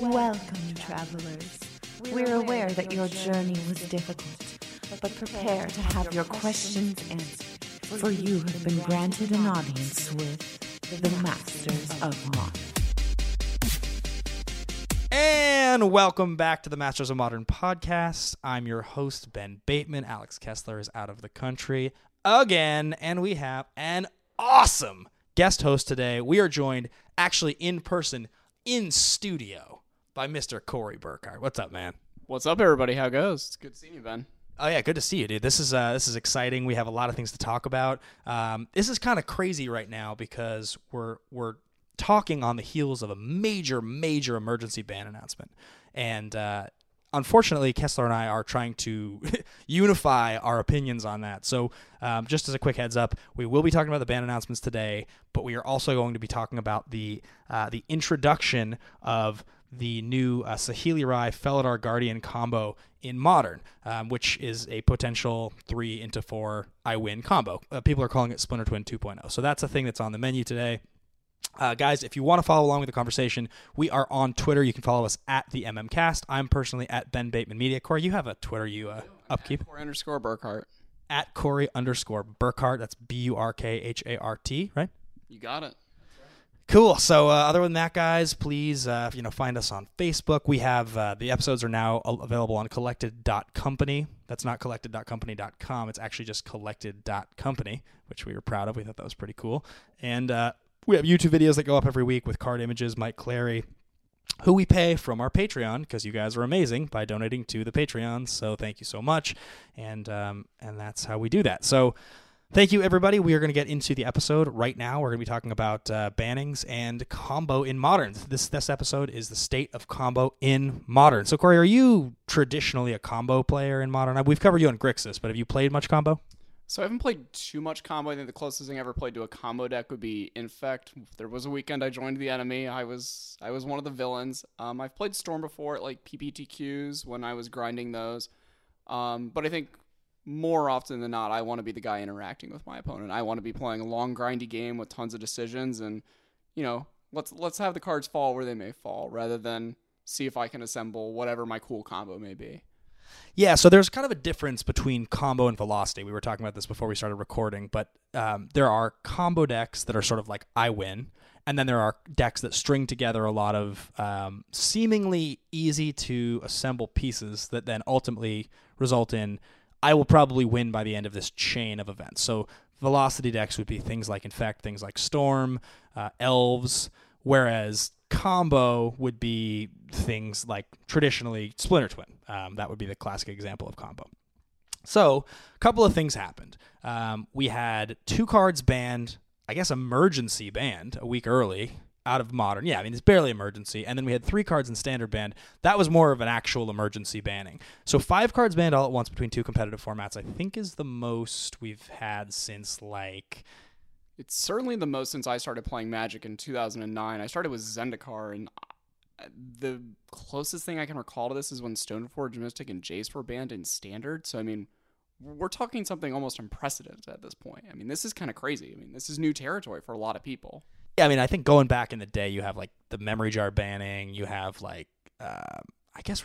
Welcome, travelers. We're aware that your journey was difficult, but prepare to have your questions answered, for you have been granted an audience with the Masters of Modern. And welcome back to the Masters of Modern podcast. I'm your host, Ben Bateman. Alex Kessler is out of the country again, and we have an awesome guest host today. We are joined actually in person, in studio, by Mr. Corey Burkhart. What's up, man? What's up, everybody? How goes? It's good seeing you, Ben. Oh yeah, good to see you, dude. This is uh, this is exciting. We have a lot of things to talk about. Um, this is kind of crazy right now because we're we're talking on the heels of a major major emergency ban announcement, and uh, unfortunately, Kessler and I are trying to unify our opinions on that. So, um, just as a quick heads up, we will be talking about the ban announcements today, but we are also going to be talking about the uh, the introduction of the new uh, Saheeli Rai Felidar Guardian combo in Modern, um, which is a potential three into four I win combo. Uh, people are calling it Splinter Twin 2.0. So that's a thing that's on the menu today. Uh, guys, if you want to follow along with the conversation, we are on Twitter. You can follow us at the MMCast. I'm personally at Ben Bateman Media. Corey, you have a Twitter you uh, upkeep Corey underscore Burkhart. at Corey underscore Burkhart. That's B U R K H A R T, right? You got it. Cool. So, uh, other than that, guys, please, uh, you know, find us on Facebook. We have uh, the episodes are now available on collected.company. That's not collected.company.com. It's actually just collected.company, which we were proud of. We thought that was pretty cool. And uh, we have YouTube videos that go up every week with card images, Mike Clary, who we pay from our Patreon because you guys are amazing by donating to the Patreon. So thank you so much, and um, and that's how we do that. So thank you everybody. We are going to get into the episode right now. We're going to be talking about uh, bannings and combo in modern. This this episode is the state of combo in modern. So Corey, are you traditionally a combo player in modern? We've covered you on Grixis, but have you played much combo? So I haven't played too much combo. I think the closest thing I ever played to a combo deck would be Infect. There was a weekend I joined the enemy. I was I was one of the villains. Um, I've played Storm before at like PPTQs when I was grinding those. Um, but I think more often than not, I want to be the guy interacting with my opponent. I want to be playing a long grindy game with tons of decisions, and you know, let's let's have the cards fall where they may fall, rather than see if I can assemble whatever my cool combo may be. Yeah, so there's kind of a difference between combo and velocity. We were talking about this before we started recording, but um, there are combo decks that are sort of like I win, and then there are decks that string together a lot of um, seemingly easy to assemble pieces that then ultimately result in I will probably win by the end of this chain of events. So velocity decks would be things like Infect, things like Storm, uh, Elves, whereas combo would be things like traditionally Splinter Twin. Um, that would be the classic example of combo. So, a couple of things happened. Um, we had two cards banned, I guess emergency banned a week early out of modern. Yeah, I mean, it's barely emergency. And then we had three cards in standard banned. That was more of an actual emergency banning. So, five cards banned all at once between two competitive formats, I think is the most we've had since like It's certainly the most since I started playing Magic in 2009. I started with Zendikar, and uh, the closest thing I can recall to this is when Stoneforge Mystic and Jace were banned in Standard. So, I mean, we're talking something almost unprecedented at this point. I mean, this is kind of crazy. I mean, this is new territory for a lot of people. Yeah, I mean, I think going back in the day, you have like the memory jar banning. You have like, uh, I guess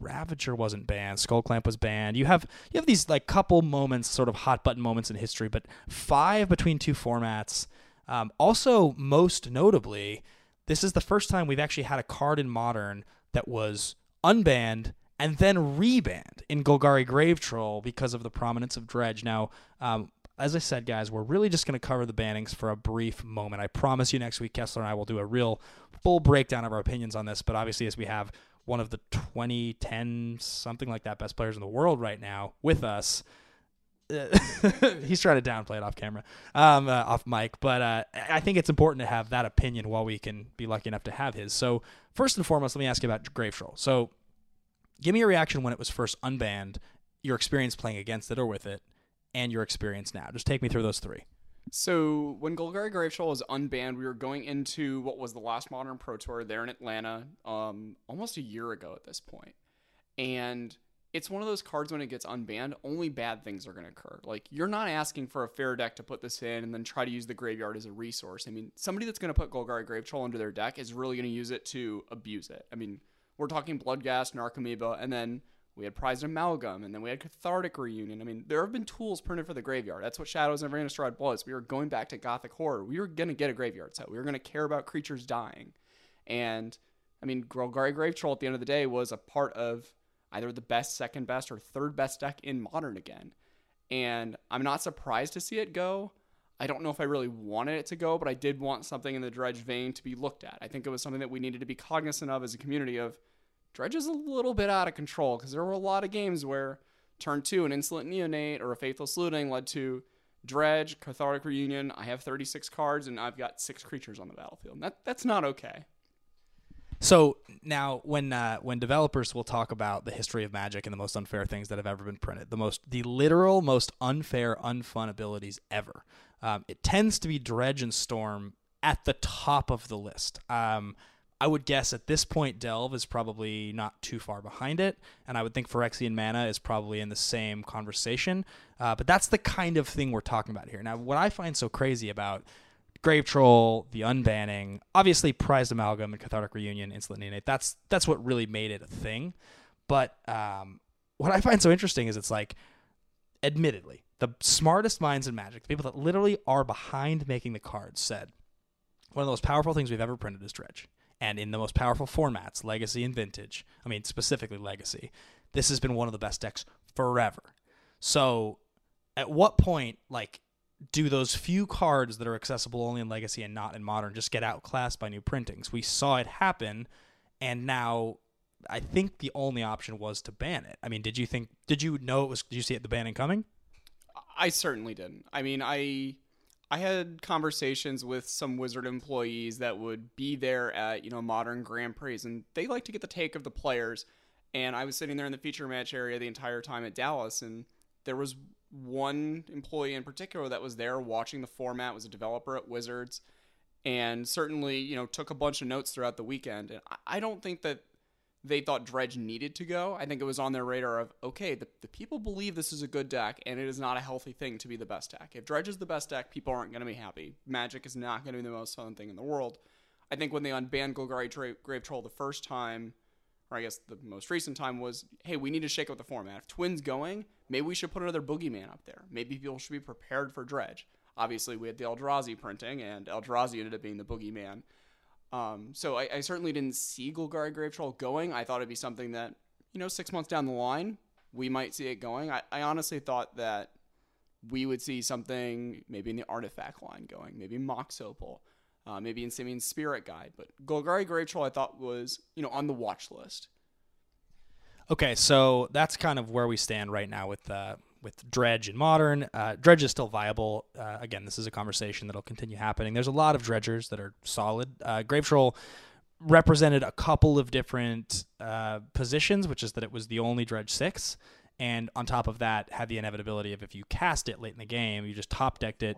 Ravager wasn't banned. Skull Clamp was banned. You have you have these like couple moments, sort of hot button moments in history, but five between two formats. Um, also, most notably, this is the first time we've actually had a card in Modern that was unbanned and then rebanned in Golgari Grave Troll because of the prominence of Dredge. Now, um, as I said, guys, we're really just going to cover the bannings for a brief moment. I promise you next week, Kessler and I will do a real full breakdown of our opinions on this. But obviously, as we have one of the 2010, something like that, best players in the world right now with us, he's trying to downplay it off camera, um, uh, off mic. But uh, I think it's important to have that opinion while we can be lucky enough to have his. So, first and foremost, let me ask you about Grave Troll. So, give me your reaction when it was first unbanned, your experience playing against it or with it, and your experience now. Just take me through those three. So when Golgari Grave Troll was unbanned, we were going into what was the last Modern Pro Tour there in Atlanta, um, almost a year ago at this point. And it's one of those cards when it gets unbanned, only bad things are going to occur. Like you're not asking for a fair deck to put this in and then try to use the graveyard as a resource. I mean, somebody that's going to put Golgari Grave Troll into their deck is really going to use it to abuse it. I mean, we're talking Bloodghast, Narcomoeba, and then we had Prized Amalgam, and then we had Cathartic Reunion. I mean, there have been tools printed for the graveyard. That's what Shadows and Innistrad was. We were going back to Gothic Horror. We were going to get a graveyard set. We were going to care about creatures dying. And, I mean, Golgari Grave Troll at the end of the day was a part of either the best, second best, or third best deck in Modern again. And I'm not surprised to see it go. I don't know if I really wanted it to go, but I did want something in the Dredge vein to be looked at. I think it was something that we needed to be cognizant of as a community of Dredge is a little bit out of control because there were a lot of games where turn two, an Insolent Neonate or a Faithless Looting led to Dredge, Cathartic Reunion. I have 36 cards and I've got six creatures on the battlefield. That that's not okay. So now, when uh, when developers will talk about the history of Magic and the most unfair things that have ever been printed, the most the literal most unfair, unfun abilities ever, um, it tends to be Dredge and Storm at the top of the list. Um, I would guess at this point, Delve is probably not too far behind it, and I would think Phyrexian Mana is probably in the same conversation. Uh, but that's the kind of thing we're talking about here. Now, what I find so crazy about Grave Troll, the unbanning, obviously Prized Amalgam and Cathartic Reunion, Insolent Neonate, that's that's what really made it a thing. But um, what I find so interesting is it's like, admittedly, the smartest minds in Magic, the people that literally are behind making the cards, said one of the most powerful things we've ever printed is Dredge and in the most powerful formats, Legacy and Vintage. I mean, specifically Legacy. This has been one of the best decks forever. So, at what point, like, do those few cards that are accessible only in Legacy and not in Modern just get outclassed by new printings? We saw it happen, and now I think the only option was to ban it. I mean, did you think? Did you know it was? Did you see it the banning coming? I certainly didn't. I mean, I I had conversations with some Wizard employees that would be there at, you know, modern Grand Prix, and they like to get the take of the players. And I was sitting there in the feature match area the entire time at Dallas, and there was one employee in particular that was there watching the format, was a developer at Wizards, and certainly, you know, took a bunch of notes throughout the weekend. And I don't think that they thought Dredge needed to go. I think it was on their radar of, okay, the, the people believe this is a good deck, and it is not a healthy thing to be the best deck. If Dredge is the best deck, people aren't going to be happy. Magic is not going to be the most fun thing in the world. I think when they unbanned Golgari Tra- Grave Troll the first time, or I guess the most recent time, was, hey, we need to shake up the format. If Twin's going, maybe we should put another Boogeyman up there. Maybe people should be prepared for Dredge. Obviously, we had the Eldrazi printing, and Eldrazi ended up being the Boogeyman. Um, so I, I, certainly didn't see Golgari Grave Troll going. I thought it'd be something that, you know, six months down the line, we might see it going. I, I honestly thought that we would see something maybe in the artifact line going, maybe Mox Opal, uh, maybe in Simian's Spirit Guide. But Golgari Grave Troll I thought was, you know, on the watch list. Okay, so that's kind of where we stand right now with uh, with Dredge and Modern. Uh, Dredge is still viable. Uh, again, this is a conversation that'll continue happening. There's a lot of Dredgers that are solid. Uh, Grave Troll represented a couple of different uh, positions, which is that it was the only Dredge 6. And on top of that, had the inevitability of if you cast it late in the game, you just top decked it.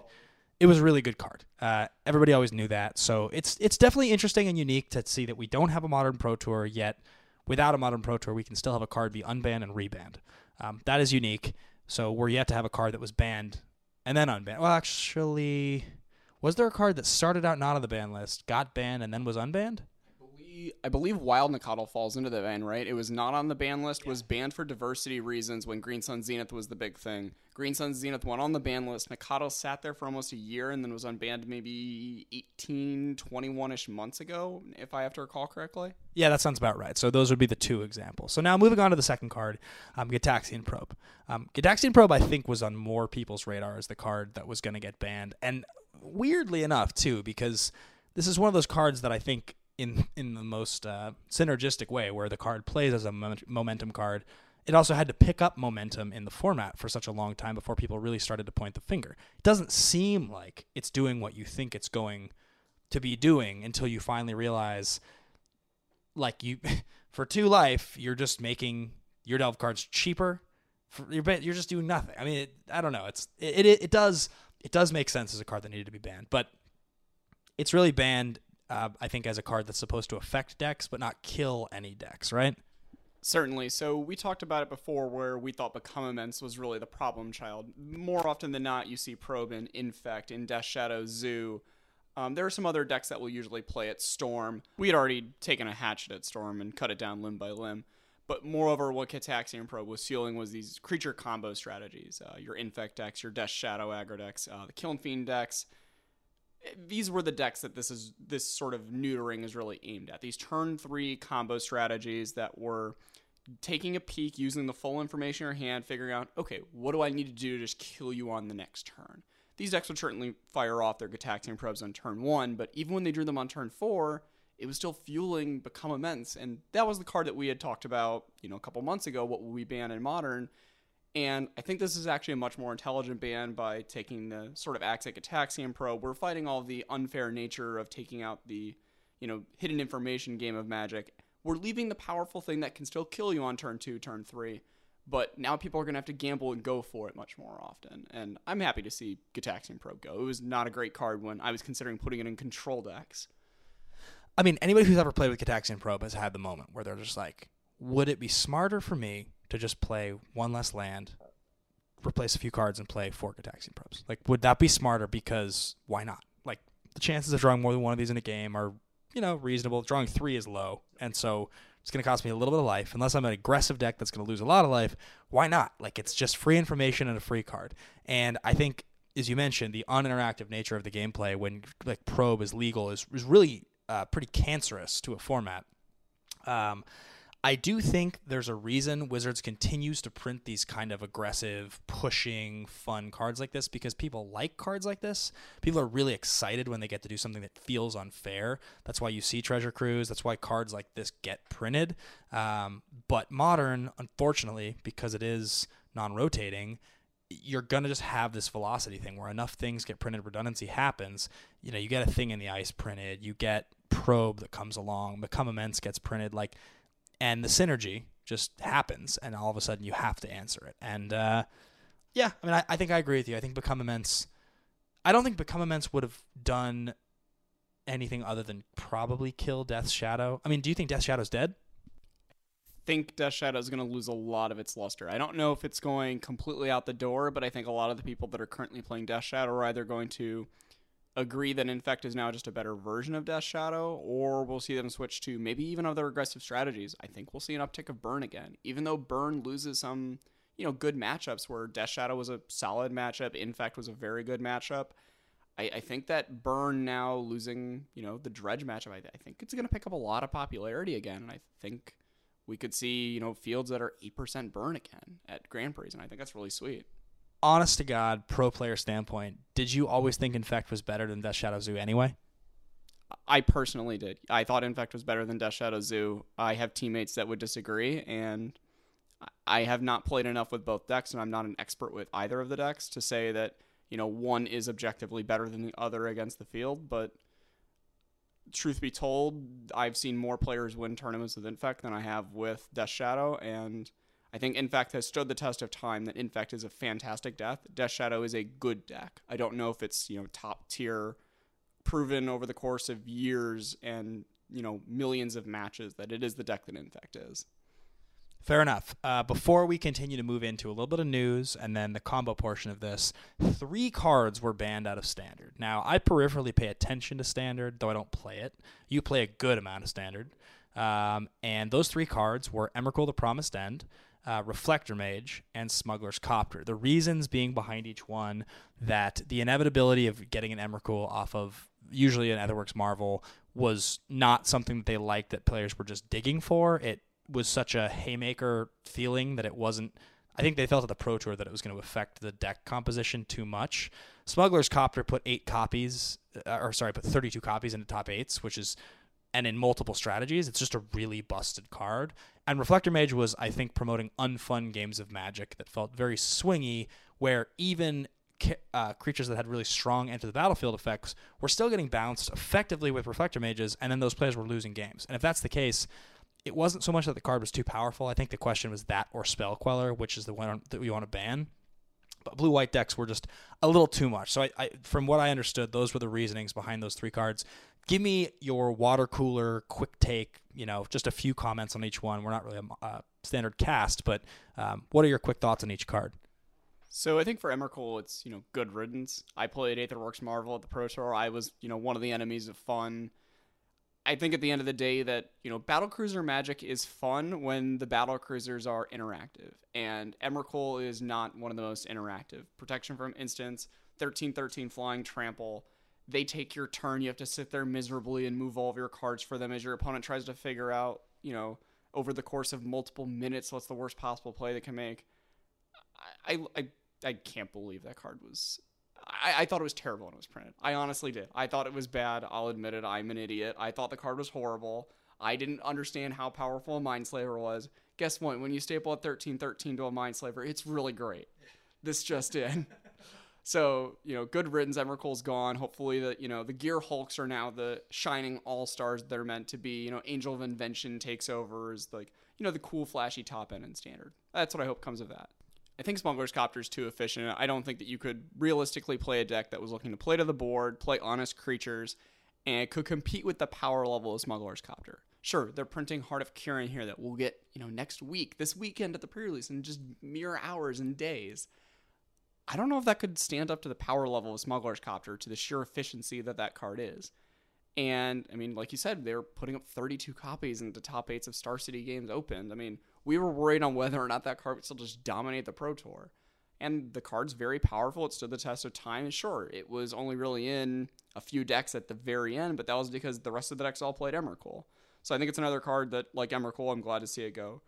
It was a really good card. Uh, everybody always knew that. So it's it's definitely interesting and unique to see that we don't have a modern Pro Tour yet. Without a modern Pro Tour, we can still have a card be unbanned and rebanned. Um, that is unique. So we're yet to have a card that was banned and then unbanned. Well, actually, was there a card that started out not on the ban list, got banned, and then was unbanned? I believe Wild Nacatl falls into the ban, right? It was not on the ban list, was banned for diversity reasons when Green Sun Zenith was the big thing. Green Sun Zenith went on the ban list. Nacatl sat there for almost a year and then was unbanned maybe 18, 21 ish months ago, if I have to recall correctly. Yeah, that sounds about right. So those would be the two examples. So now moving on to the second card, um, Gitaxian Probe. Um, Gitaxian Probe, I think, was on more people's radar as the card that was going to get banned. And weirdly enough, too, because this is one of those cards that I think in in the most uh, synergistic way, where the card plays as a momentum card. It also had to pick up momentum in the format for such a long time before people really started to point the finger. It doesn't seem like it's doing what you think it's going to be doing until you finally realize, like you, for two life, you're just making your delve cards cheaper. For, you're you're just doing nothing. I mean, it, I don't know. It's it, it it does it does make sense as a card that needed to be banned, but it's really banned uh, I think as a card that's supposed to affect decks but not kill any decks, right? Certainly. So we talked about it before where we thought Become Immense was really the problem child. More often than not, you see Probe and Infect in Death Shadow Zoo. Um, there are some other decks that will usually play at Storm. We had already taken a hatchet at Storm and cut it down limb by limb. But moreover, what Gitaxian Probe was fueling was these creature combo strategies. Uh, your Infect decks, your Death Shadow aggro decks, uh, the Kiln Fiend decks. These were the decks that this is this sort of neutering is really aimed at. These turn three combo strategies that were taking a peek, using the full information in your hand, figuring out, okay, what do I need to do to just kill you on the next turn? These decks would certainly fire off their Gitaxian probes on turn one, but even when they drew them on turn four, it was still fueling Become Immense. And that was the card that we had talked about, you know, a couple months ago. What will we ban in Modern? And I think this is actually a much more intelligent ban by taking the sort of Axic Gitaxian probe. We're fighting all the unfair nature of taking out the, you know, hidden information game of Magic we're leaving the powerful thing that can still kill you on turn two, turn three. But now people are going to have to gamble and go for it much more often. And I'm happy to see Gitaxian Probe go. It was not a great card when I was considering putting it in control decks. I mean, anybody who's ever played with Gitaxian Probe has had the moment where they're just like, would it be smarter for me to just play one less land, replace a few cards, and play four Gitaxian Probes? Like, would that be smarter? Because why not? Like, the chances of drawing more than one of these in a game are you know, reasonable. Drawing three is low, and so it's going to cost me a little bit of life. Unless I'm an aggressive deck that's going to lose a lot of life, why not? Like it's just free information and a free card. And I think, as you mentioned, the uninteractive nature of the gameplay when like probe is legal is is really uh, pretty cancerous to a format. Um, I do think there's a reason Wizards continues to print these kind of aggressive, pushing, fun cards like this because people like cards like this. People are really excited when they get to do something that feels unfair. That's why you see Treasure Cruise. That's why cards like this get printed. Um, but modern, unfortunately, because it is non rotating, you're going to just have this velocity thing where enough things get printed, redundancy happens. You know, you get a thing in the ice printed, you get probe that comes along, become immense gets printed. Like, and the synergy just happens, and all of a sudden you have to answer it. And uh, yeah, I mean, I, I think I agree with you. I think Become Immense. I don't think Become Immense would have done anything other than probably kill Death Shadow. I mean, do you think Death Shadow's dead? think Death Shadow is going to lose a lot of its luster. I don't know if it's going completely out the door, but I think a lot of the people that are currently playing Death Shadow are either going to agree that Infect is now just a better version of Death Shadow, or we'll see them switch to maybe even other aggressive strategies. I think we'll see an uptick of Burn again, even though Burn loses some, you know, good matchups where Death Shadow was a solid matchup, Infect was a very good matchup. I, I think that Burn now losing, you know, the Dredge matchup, I, I think it's going to pick up a lot of popularity again, and I think we could see, you know, fields that are 8% Burn again at Grand Prix, and I think that's really sweet honest to God, pro player standpoint, did you always think Infect was better than Death Shadow Zoo anyway? I personally did. I thought Infect was better than Death Shadow Zoo. I have teammates that would disagree, and I have not played enough with both decks, and I'm not an expert with either of the decks to say that you know one is objectively better than the other against the field. But truth be told, I've seen more players win tournaments with Infect than I have with Death Shadow, and I think Infect has stood the test of time. That Infect is a fantastic deck. Death Shadow is a good deck. I don't know if it's you know top tier, proven over the course of years and you know millions of matches that it is the deck that Infect is. Fair enough. Uh, before we continue to move into a little bit of news and then the combo portion of this, three cards were banned out of Standard. Now, I peripherally pay attention to Standard, though I don't play it. You play a good amount of Standard. Um, and those three cards were Emrakul the Promised End, uh, Reflector Mage, and Smuggler's Copter. The reasons being behind each one that the inevitability of getting an Emrakul off of usually an Aetherworks Marvel was not something that they liked that players were just digging for. It was such a haymaker feeling that it wasn't. I think they felt at the Pro Tour that it was going to affect the deck composition too much. Smuggler's Copter put eight copies, uh, or sorry, put 32 copies into top eights, which is and in multiple strategies. It's just a really busted card. And Reflector Mage was, I think, promoting unfun games of Magic that felt very swingy, where even uh, creatures that had really strong enter the battlefield effects were still getting bounced effectively with Reflector Mages, and then those players were losing games. And if that's the case, it wasn't so much that the card was too powerful. I think the question was that or Spell Queller, which is the one that we want to ban. But blue white decks were just a little too much. So I, I, from what I understood, those were the reasonings behind those three cards. Give me your water cooler quick take. You know, just a few comments on each one. We're not really a uh, standard cast, but um, what are your quick thoughts on each card? So I think for Emrakul, it's you know good riddance. I played Aetherworks Marvel at the Pro Tour. I was you know one of the enemies of fun. I think at the end of the day that you know battle cruiser magic is fun when the battle cruisers are interactive, and Emrakul is not one of the most interactive. Protection from instants, thirteen thirteen flying trample. They take your turn. You have to sit there miserably and move all of your cards for them as your opponent tries to figure out you know over the course of multiple minutes what's the worst possible play they can make. I I I can't believe that card was I, I, thought it was terrible when it was printed. I honestly did. I thought it was bad. I'll admit it. I'm an idiot. I thought the card was horrible. I didn't understand how powerful a Mindslaver was. Guess what? When you staple a 1313 to a Mindslaver, it's really great. This just in. so, you know, good riddance. Emrakul's gone. Hopefully, the, you know, the Gear Hulks are now the shining all stars they're meant to be. You know, Angel of Invention takes over as, like, you know, the cool, flashy top end and standard. That's what I hope comes of that. I think Smuggler's Copter is too efficient. I don't think that you could realistically play a deck that was looking to play to the board, play honest creatures, and could compete with the power level of Smuggler's Copter. Sure, they're printing Heart of Kiran here that we'll get, you know, next week, this weekend at the pre-release in just mere hours and days. I don't know if that could stand up to the power level of Smuggler's Copter to the sheer efficiency that that card is. And I mean, like you said, they're putting up 32 copies into top eights of Star City games opened. I mean, we were worried on whether or not that card would still just dominate the Pro Tour. And the card's very powerful. It stood the test of time. And sure, it was only really in a few decks at the very end, but that was because the rest of the decks all played Emrakul. So I think it's another card that, like Emrakul, I'm glad to see it go.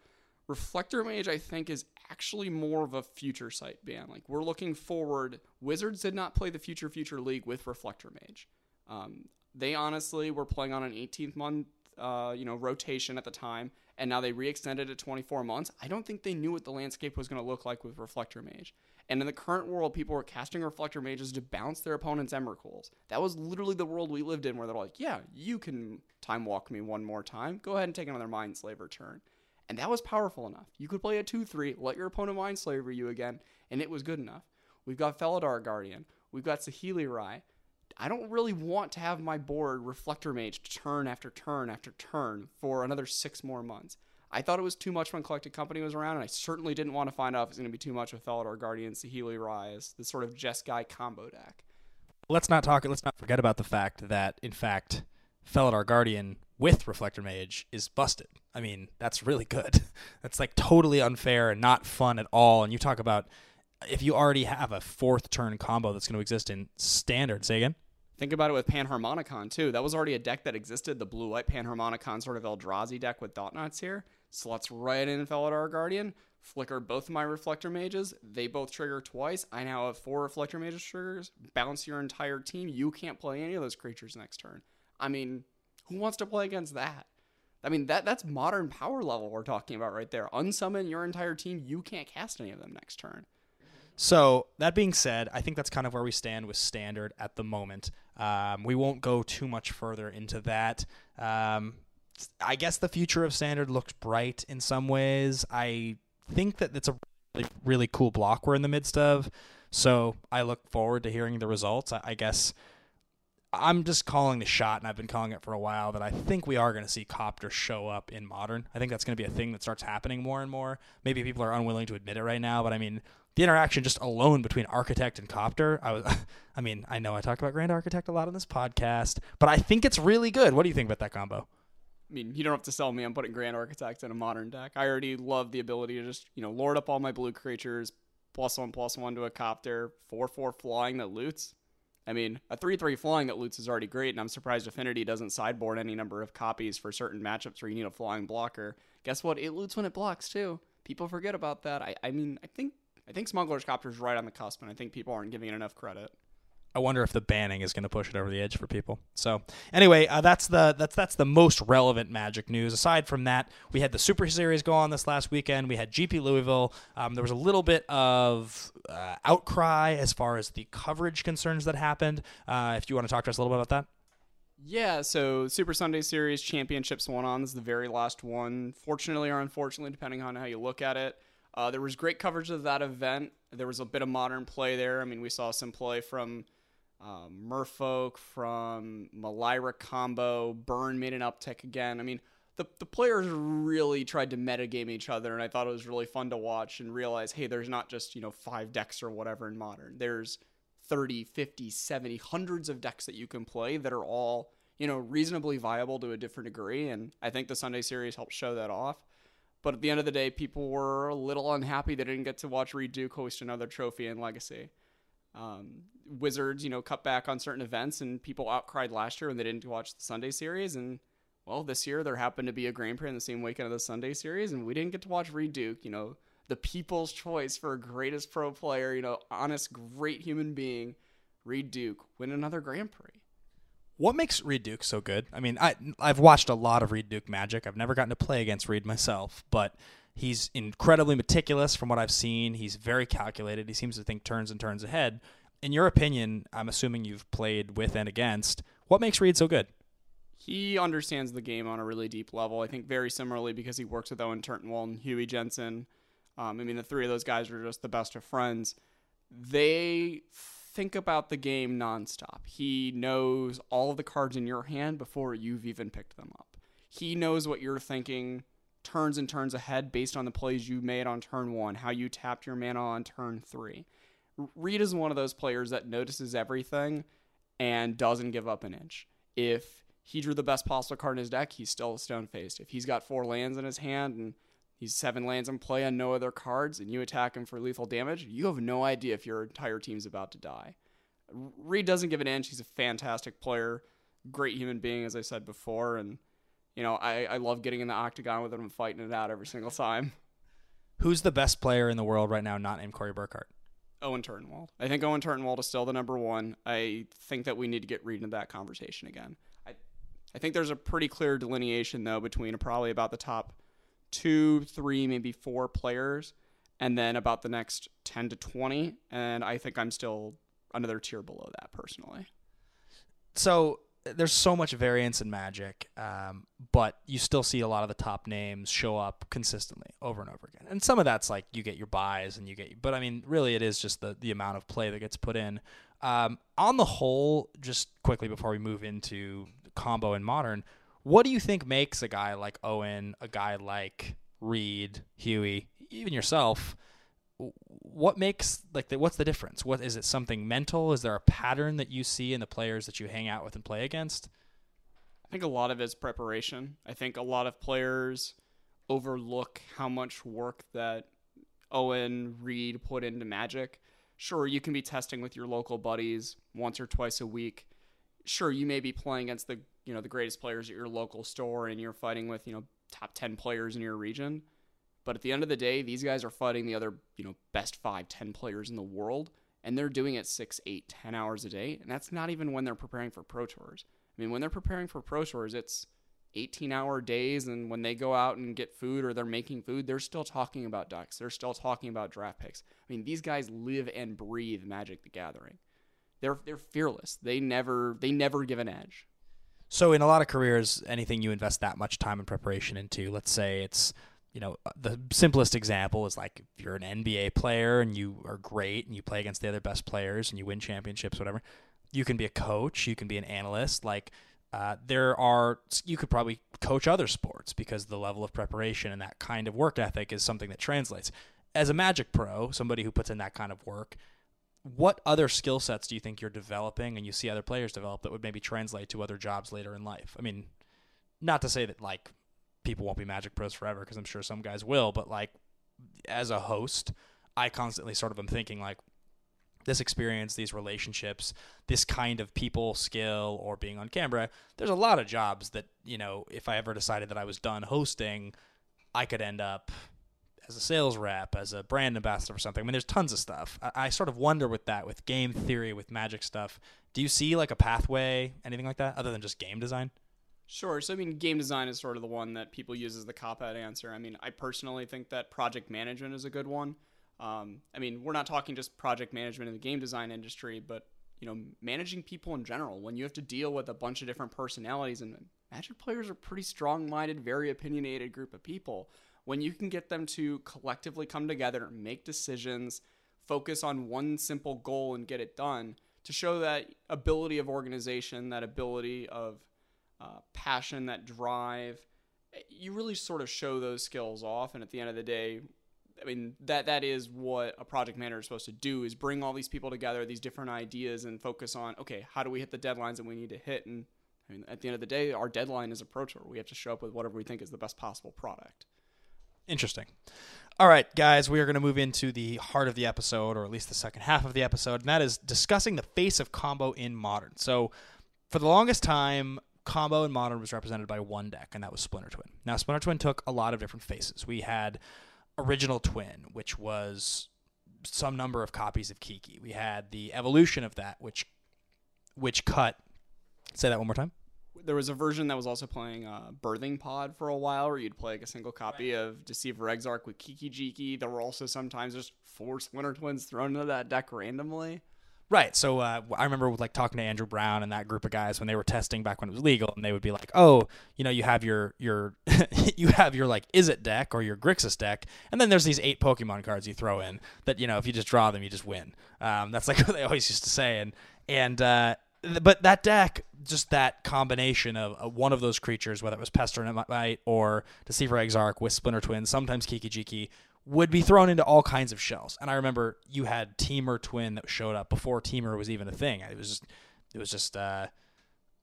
Reflector Mage, I think, is actually more of a future sight ban. Like, we're looking forward. Wizards did not play the Future Future League with Reflector Mage. Um, they honestly were playing on an 18th month, uh, you know, rotation at the time, and now they re-extended it 24 months. I don't think they knew what the landscape was going to look like with Reflector Mage. And in the current world, people were casting Reflector Mages to bounce their opponent's Emrakuls. That was literally the world we lived in, where they're like, "Yeah, you can time walk me one more time. Go ahead and take another Mindslaver turn." And that was powerful enough. You could play a 2-3, let your opponent Mindslaver you again, and it was good enough. We've got Felidar Guardian. We've got Saheeli Rai. I don't really want to have my board Reflector Mage turn after turn after turn for another six more months. I thought it was too much when Collected Company was around, and I certainly didn't want to find out if it's going to be too much with Felidar Guardian, Saheeli Rai's, the sort of Jeskai combo deck. Let's not talk. Let's not forget about the fact that, in fact, Felidar Guardian with Reflector Mage is busted. I mean, that's really good. That's like totally unfair and not fun at all. And you talk about if you already have a fourth turn combo that's going to exist in standard, say again. Think about it with Panharmonicon too. That was already a deck that existed, the blue white Panharmonicon sort of Eldrazi deck with Thought-Knot Seer. Slots right in Felidar Guardian. Flicker both my Reflector Mages. They both trigger twice. I now have four Reflector Mages triggers. Bounce your entire team. You can't play any of those creatures next turn. I mean, who wants to play against that? I mean, that that's modern power level we're talking about right there. Unsummon your entire team. You can't cast any of them next turn. So that being said, I think that's kind of where we stand with standard at the moment. Um, we won't go too much further into that. Um, I guess the future of standard looks bright in some ways. I think that it's a really, really cool block we're in the midst of. So I look forward to hearing the results. I, I guess I'm just calling the shot, and I've been calling it for a while, that I think we are going to see Copter show up in Modern. I think that's going to be a thing that starts happening more and more. Maybe people are unwilling to admit it right now, but I mean, the interaction just alone between Architect and Copter, I was, I mean, I know I talk about Grand Architect a lot on this podcast, but I think it's really good. What do you think about that combo? I mean, you don't have to sell me. I'm putting Grand Architect in a modern deck. I already love the ability to just, you know, lord up all my blue creatures, plus one, plus one to a copter, four, four flying that loots. I mean, a three, three flying that loots is already great, and I'm surprised Affinity doesn't sideboard any number of copies for certain matchups where you need a flying blocker. Guess what? It loots when it blocks too. People forget about that. I, I mean, I think I think Smuggler's Copter is right on the cusp, and I think people aren't giving it enough credit. I wonder if the banning is going to push it over the edge for people. So anyway, uh, that's the that's that's the most relevant Magic news. Aside from that, we had the Super Series go on this last weekend. We had GP Louisville. Um, there was a little bit of uh, outcry as far as the coverage concerns that happened. Uh, if you want to talk to us a little bit about that. Yeah, so Super Sunday Series championships went on. This is the very last one. Fortunately or unfortunately, depending on how you look at it. Uh, there was great coverage of that event. There was a bit of modern play there. I mean, we saw some play from um, Merfolk, from Malira combo. Burn made an uptick again. I mean, the, the players really tried to metagame each other, and I thought it was really fun to watch and realize, hey, there's not just, you know, five decks or whatever in Modern. There's 30, 50, 70, hundreds of decks that you can play that are all, you know, reasonably viable to a different degree, and I think the Sunday series helped show that off. But at the end of the day, people were a little unhappy they didn't get to watch Reed Duke hoist another trophy in Legacy. Um, Wizards, you know, cut back on certain events, and people outcried last year when they didn't watch the Sunday series. And well, this year there happened to be a Grand Prix in the same weekend of the Sunday series, and we didn't get to watch Reed Duke. You know, the people's choice for greatest pro player. You know, honest, great human being, Reed Duke, win another Grand Prix. What makes Reed Duke so good? I mean, I I've watched a lot of Reed Duke Magic. I've never gotten to play against Reed myself, but he's incredibly meticulous from what I've seen. He's very calculated. He seems to think turns and turns ahead. In your opinion, I'm assuming you've played with and against. What makes Reed so good? He understands the game on a really deep level. I think very similarly because he works with Owen Turtenwald and Huey Jensen. Um, I mean, the three of those guys are just the best of friends. They think about the game nonstop. He knows all of the cards in your hand before you've even picked them up. He knows what you're thinking turns and turns ahead based on the plays you made on turn one, how you tapped your mana on turn three. Reed is one of those players that notices everything and doesn't give up an inch. If he drew the best possible card in his deck, he's still stone faced. If he's got four lands in his hand and he's seven lands in play on no other cards, and you attack him for lethal damage, you have no idea if your entire team's about to die. Reed doesn't give an inch. He's a fantastic player, great human being, as I said before, and you know I, I love getting in the octagon with him and fighting it out every single time. Who's the best player in the world right now, not named Corey Burkhart? Owen Turtenwald. I think Owen Turtenwald is still the number one. I think that we need to get Reed into that conversation again. I, I think there's a pretty clear delineation though between probably about the top two, three, maybe four players, and then about the next 10 to 20. And I think I'm still another tier below that personally. So there's so much variance in Magic, um, but you still see a lot of the top names show up consistently over and over again. And some of that's like you get your buys and you get, but I mean, really, it is just the the amount of play that gets put in. Um, on the whole, just quickly before we move into combo and modern, what do you think makes a guy like Owen, a guy like Reed, Huey, even yourself? What makes like the, what's the difference? What is it? Something mental? Is there a pattern that you see in the players that you hang out with and play against? I think a lot of it's preparation. I think a lot of players overlook how much work that Owen Reed put into Magic. Sure, you can be testing with your local buddies once or twice a week. Sure, you may be playing against the you know the greatest players at your local store and you're fighting with you know top 10 players in your region but at the end of the day these guys are fighting the other you know best five, ten players in the world and they're doing it six eight ten hours a day and that's not even when they're preparing for pro tours. I mean when they're preparing for pro tours it's 18 hour days and when they go out and get food or they're making food they're still talking about ducks. They're still talking about draft picks. I mean these guys live and breathe magic the gathering. They're they're fearless. They never they never give an edge. So in a lot of careers, anything you invest that much time and preparation into, let's say it's you know the simplest example is like if you're an NBA player and you are great and you play against the other best players and you win championships, whatever. You can be a coach, you can be an analyst, like. Uh, there are you could probably coach other sports because the level of preparation and that kind of work ethic is something that translates. As a Magic pro, somebody who puts in that kind of work, what other skill sets do you think you're developing and you see other players develop that would maybe translate to other jobs later in life? I mean, not to say that like people won't be magic pros forever because I'm sure some guys will, but like as a host, I constantly sort of am thinking like this experience, these relationships, this kind of people skill or being on camera, there's a lot of jobs that, you know, if I ever decided that I was done hosting, I could end up as a sales rep, as a brand ambassador or something. I mean, there's tons of stuff. I, I, sort of wonder with that, with game theory, with magic stuff. Do you see like a pathway, anything like that, other than just game design? Sure. So, I mean, game design is sort of the one that people use as the cop out answer. I mean, I personally think that project management is a good one. Um, I mean, we're not talking just project management in the game design industry, but you know, managing people in general. When you have to deal with a bunch of different personalities, and Magic players are pretty strong-minded, very opinionated group of people when you can get them to collectively come together, make decisions, focus on one simple goal and get it done, to show that ability of organization, that ability of uh, passion, that drive. You really sort of show those skills off, and at the end of the day, I mean that that is what a project manager is supposed to do: is bring all these people together, these different ideas, and focus on okay, how do we hit the deadlines that we need to hit? And I mean, at the end of the day, our deadline is approachable. We have to show up with whatever we think is the best possible product. Interesting. All right, guys, we are going to move into the heart of the episode, or at least the second half of the episode, and that is discussing the face of combo in modern. So, for the longest time, combo in modern was represented by one deck, and that was Splinter Twin. Now, Splinter Twin took a lot of different faces. We had Original Twin, which was some number of copies of Kiki. We had the evolution of that, which which cut. Say that one more time there was a version that was also playing uh, Birthing Pod for a while, where you'd play like a single copy right. of Deceiver Exarch with Kiki Jiki. There were also sometimes just four Splinter Twins thrown into that deck randomly. Right. So uh, I remember like talking to Andrew Brown and that group of guys when they were testing back when it was legal, and they would be like, "Oh, you know, you have your your you have your like Izzet deck or your Grixis deck, and then there's these eight Pokemon cards you throw in that you know if you just draw them, you just win." Um, that's like what they always used to say, and and uh, but that deck, just that combination of, of, one of those creatures, whether it was Pestermite or Deceiver Exarch with Splinter Twin, sometimes Kiki Jiki, would be thrown into all kinds of shells. And I remember you had Temur Twin that showed up before Temur was even a thing. It was just, it was just uh,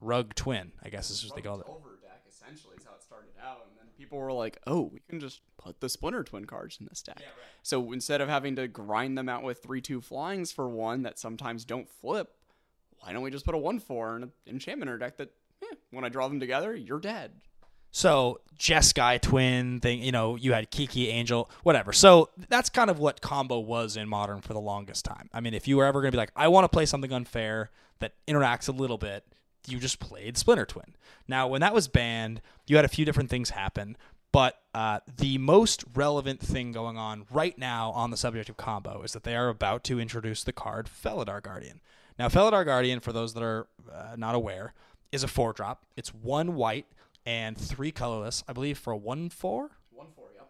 Rug Twin, I guess is what they called it. Over deck essentially is how it started out, and then people were like, "Oh, we can just put the Splinter Twin cards in this deck." Yeah, right. So instead of having to grind them out with three two flyings for one that sometimes don't flip, why don't we just put a one four in an enchantment deck that eh, when I draw them together, you're dead. So Jeskai twin thing, you know, you had Kiki Angel, whatever. So that's kind of what combo was in modern for the longest time. I mean, if you were ever going to be like, I want to play something unfair that interacts a little bit, you just played Splinter Twin. Now, when that was banned, you had a few different things happen, but uh, the most relevant thing going on right now on the subject of combo is that they are about to introduce the card Felidar Guardian. Now, Felidar Guardian, for those that are uh, not aware, is a four drop. It's one white and three colorless, I believe, for a one four. One four, yep.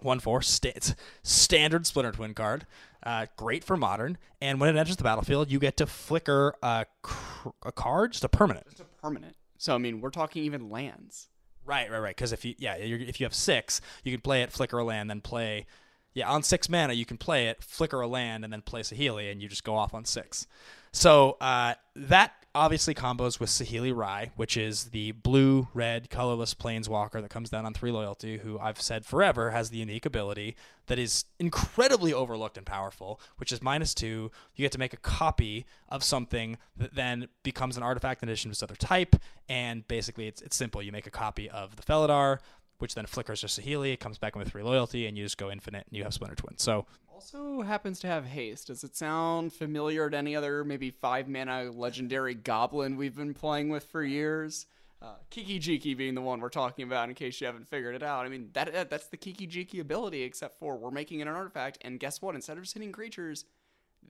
One four. St- it's standard Splinter Twin card. Uh, great for modern. And when it enters the battlefield, you get to flicker a, cr- a card, just a permanent. Just a permanent. So I mean, we're talking even lands. Right, right, right. Because if you yeah, if you have six, you can play it, flicker a land, then play yeah, on six mana, you can play it, flicker a land, and then play Saheeli, and you just go off on six. So uh, that obviously combos with Saheeli Rai, which is the blue red colorless planeswalker that comes down on three loyalty, who I've said forever has the unique ability that is incredibly overlooked and powerful, which is minus two. You get to make a copy of something that then becomes an artifact in addition to this other type, and basically it's, it's simple. You make a copy of the Felidar, which then flickers to Sahili, It comes back with three loyalty, and you just go infinite, and you have Splinter Twin. So also happens to have haste. Does it sound familiar to any other maybe five mana legendary goblin we've been playing with for years? Uh, Kiki Jiki being the one we're talking about, in case you haven't figured it out. I mean, that that's the Kiki Jiki ability, except for we're making it an artifact, and guess what? Instead of hitting creatures,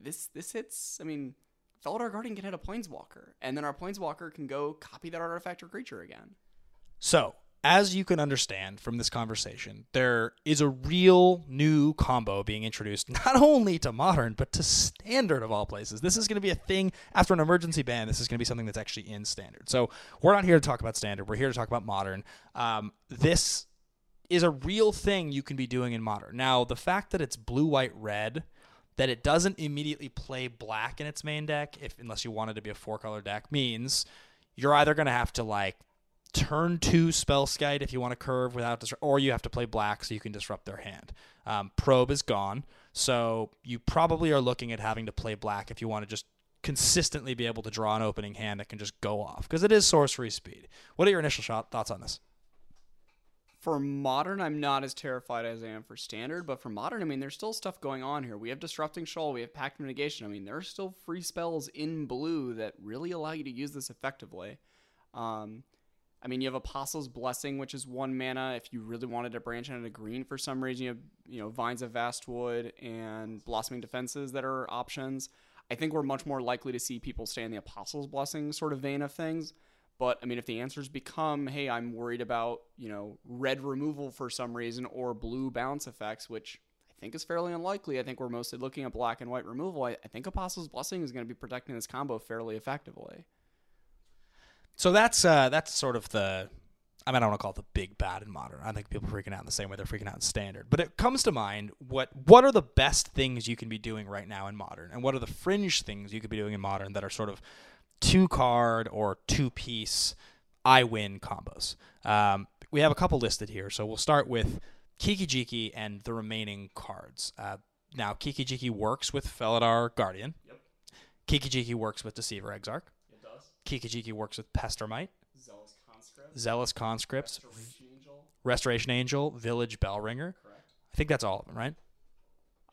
this this hits. I mean, Felidar Guardian can hit a Planeswalker, and then our Planeswalker can go copy that artifact or creature again. So as you can understand from this conversation, there is a real new combo being introduced, not only to modern, but to standard of all places. This is going to be a thing after an emergency ban. This is going to be something that's actually in standard. So we're not here to talk about standard. We're here to talk about modern. Um, this is a real thing you can be doing in modern. Now, the fact that it's blue, white, red, that it doesn't immediately play black in its main deck, if unless you want it to be a four color deck, means you're either going to have to like turn two Spellskite if you want to curve without disrupt, or you have to play black so you can disrupt their hand. Um, probe is gone, so you probably are looking at having to play black if you want to just consistently be able to draw an opening hand that can just go off because it is sorcery speed. What are your initial shot, thoughts on this? For modern, I'm not as terrified as I am for standard, but for modern, I mean, there's still stuff going on here. We have Disrupting Shoal, we have Pact of Negation. I mean, there are still free spells in blue that really allow you to use this effectively. Um, I mean, you have Apostle's Blessing, which is one mana. If you really wanted to branch out into green for some reason, you have you know Vines of Vastwood and Blossoming Defenses that are options. I think we're much more likely to see people stay in the Apostle's Blessing sort of vein of things. But I mean, if the answers become, hey, I'm worried about you know red removal for some reason or blue bounce effects, which I think is fairly unlikely. I think we're mostly looking at black and white removal. I, I think Apostle's Blessing is going to be protecting this combo fairly effectively. So that's uh, that's sort of the. I mean, I don't want to call it the big bad in modern. I think people are freaking out in the same way they're freaking out in standard. But it comes to mind what what are the best things you can be doing right now in modern, and what are the fringe things you could be doing in modern that are sort of two card or two piece I win combos. Um, we have a couple listed here, so we'll start with Kiki Jiki and the remaining cards. Uh, now, Kiki Jiki works with Felidar Guardian. Yep. Kiki Jiki works with Deceiver Exarch. It does. Kiki Jiki works with Pestermite. Zealous Conscript. Zealous Conscripts, Restoration Angel. Restoration Angel, Village Bellringer. Correct. I think that's all of them, right?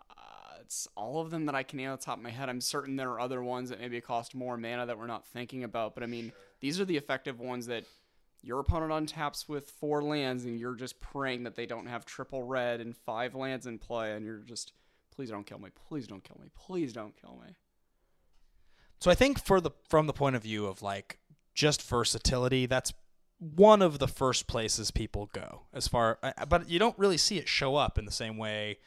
Uh, it's all of them that I can name on the top of my head. I'm certain there are other ones that maybe cost more mana that we're not thinking about, but I mean, these are the effective ones that your opponent untaps with four lands, and you're just praying that they don't have triple red and five lands in play, and you're just, please don't kill me, please don't kill me, please don't kill me. So I think for the from the point of view of like just versatility, that's one of the first places people go as far uh, but you don't really see it show up in the same way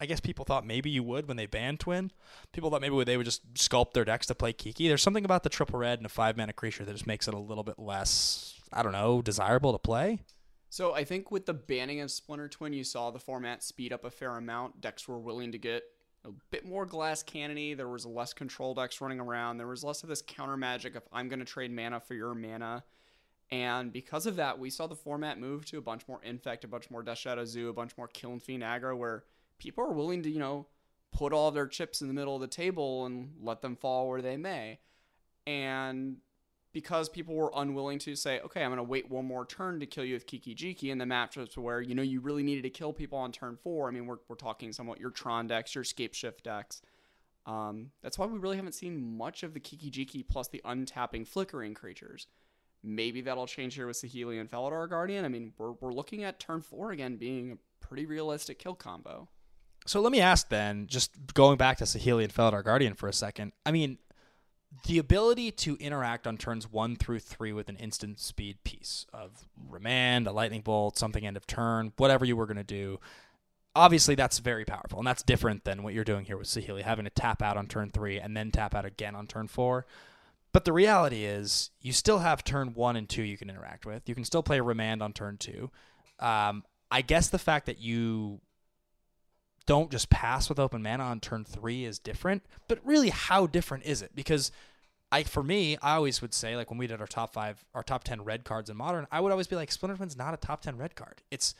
I guess people thought maybe you would when they banned Twin. People thought maybe they would just sculpt their decks to play Kiki. There's something about the triple red and a five mana creature that just makes it a little bit less, I don't know, desirable to play. So I think with the banning of Splinter Twin, you saw the format speed up a fair amount. Decks were willing to get a bit more glass cannony. There was less control decks running around. There was less of this counter magic of I'm going to trade mana for your mana. And because of that, we saw the format move to a bunch more Infect, a bunch more Death Shadow Zoo, a bunch more Kiln Fiend aggro, where people are willing to, you know, put all their chips in the middle of the table and let them fall where they may. And because people were unwilling to say, okay, I'm going to wait one more turn to kill you with Kiki Jiki, and the matchups where, you know, you really needed to kill people on turn four. I mean, we're, we're talking somewhat your Tron decks, your Scapeshift decks. Um, that's why we really haven't seen much of the Kiki Jiki plus the untapping flickering creatures. Maybe that'll change here with Saheeli and Felidar Guardian. I mean, we're, we're looking at turn four again being a pretty realistic kill combo. So let me ask then, just going back to Saheeli and Felidar Guardian for a second. I mean, the ability to interact on turns one through three with an instant speed piece of remand, a lightning bolt, something end of turn, whatever you were going to do. Obviously, that's very powerful, and that's different than what you're doing here with Saheeli, having to tap out on turn three and then tap out again on turn four. But the reality is, you still have turn one and two you can interact with. You can still play remand on turn two. Um, I guess the fact that you don't just pass with open mana on turn three is different. But really, how different is it? Because I, for me, I always would say, like when we did our top five, our top ten red cards in modern, I would always be like, Splinter Twin's not a top ten red card. It's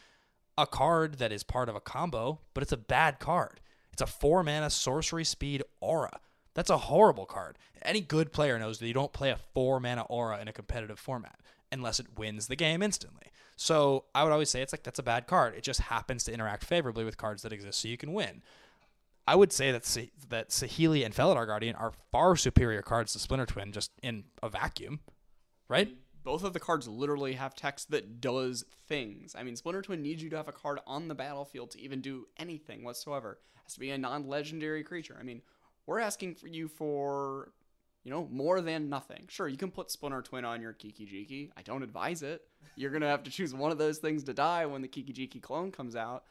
a card that is part of a combo, but it's a bad card. It's a four mana sorcery speed aura. That's a horrible card. Any good player knows that you don't play a four mana aura in a competitive format unless it wins the game instantly. So I would always say it's like that's a bad card. It just happens to interact favorably with cards that exist, so you can win. I would say that Se- that Saheeli and Felidar Guardian are far superior cards to Splinter Twin, just in a vacuum, right? Both of the cards literally have text that does things. I mean, Splinter Twin needs you to have a card on the battlefield to even do anything whatsoever. It has to be a non-legendary creature. I mean, we're asking for you for, you know, more than nothing. Sure, you can put Splinter Twin on your Kiki Jiki. I don't advise it. You're gonna have to choose one of those things to die when the Kiki Jiki clone comes out.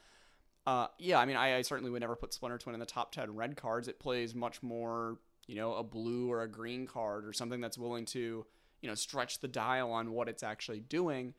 Uh, yeah, I mean, I, I certainly would never put Splinter Twin in the top ten red cards. It plays much more, you know, a blue or a green card or something that's willing to, you know, stretch the dial on what it's actually doing.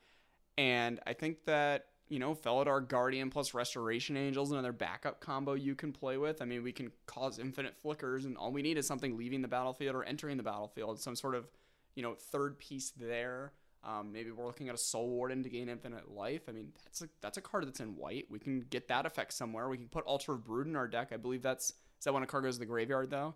And I think that you know, Felidar Guardian plus Restoration Angels, another backup combo you can play with. I mean, we can cause infinite flickers, and all we need is something leaving the battlefield or entering the battlefield, some sort of, you know, third piece there. Um, maybe we're looking at a Soul Warden to gain infinite life. I mean, that's a that's a card that's in white. We can get that effect somewhere. We can put Altar of Brood in our deck. I believe that's is that when a card goes to the graveyard though.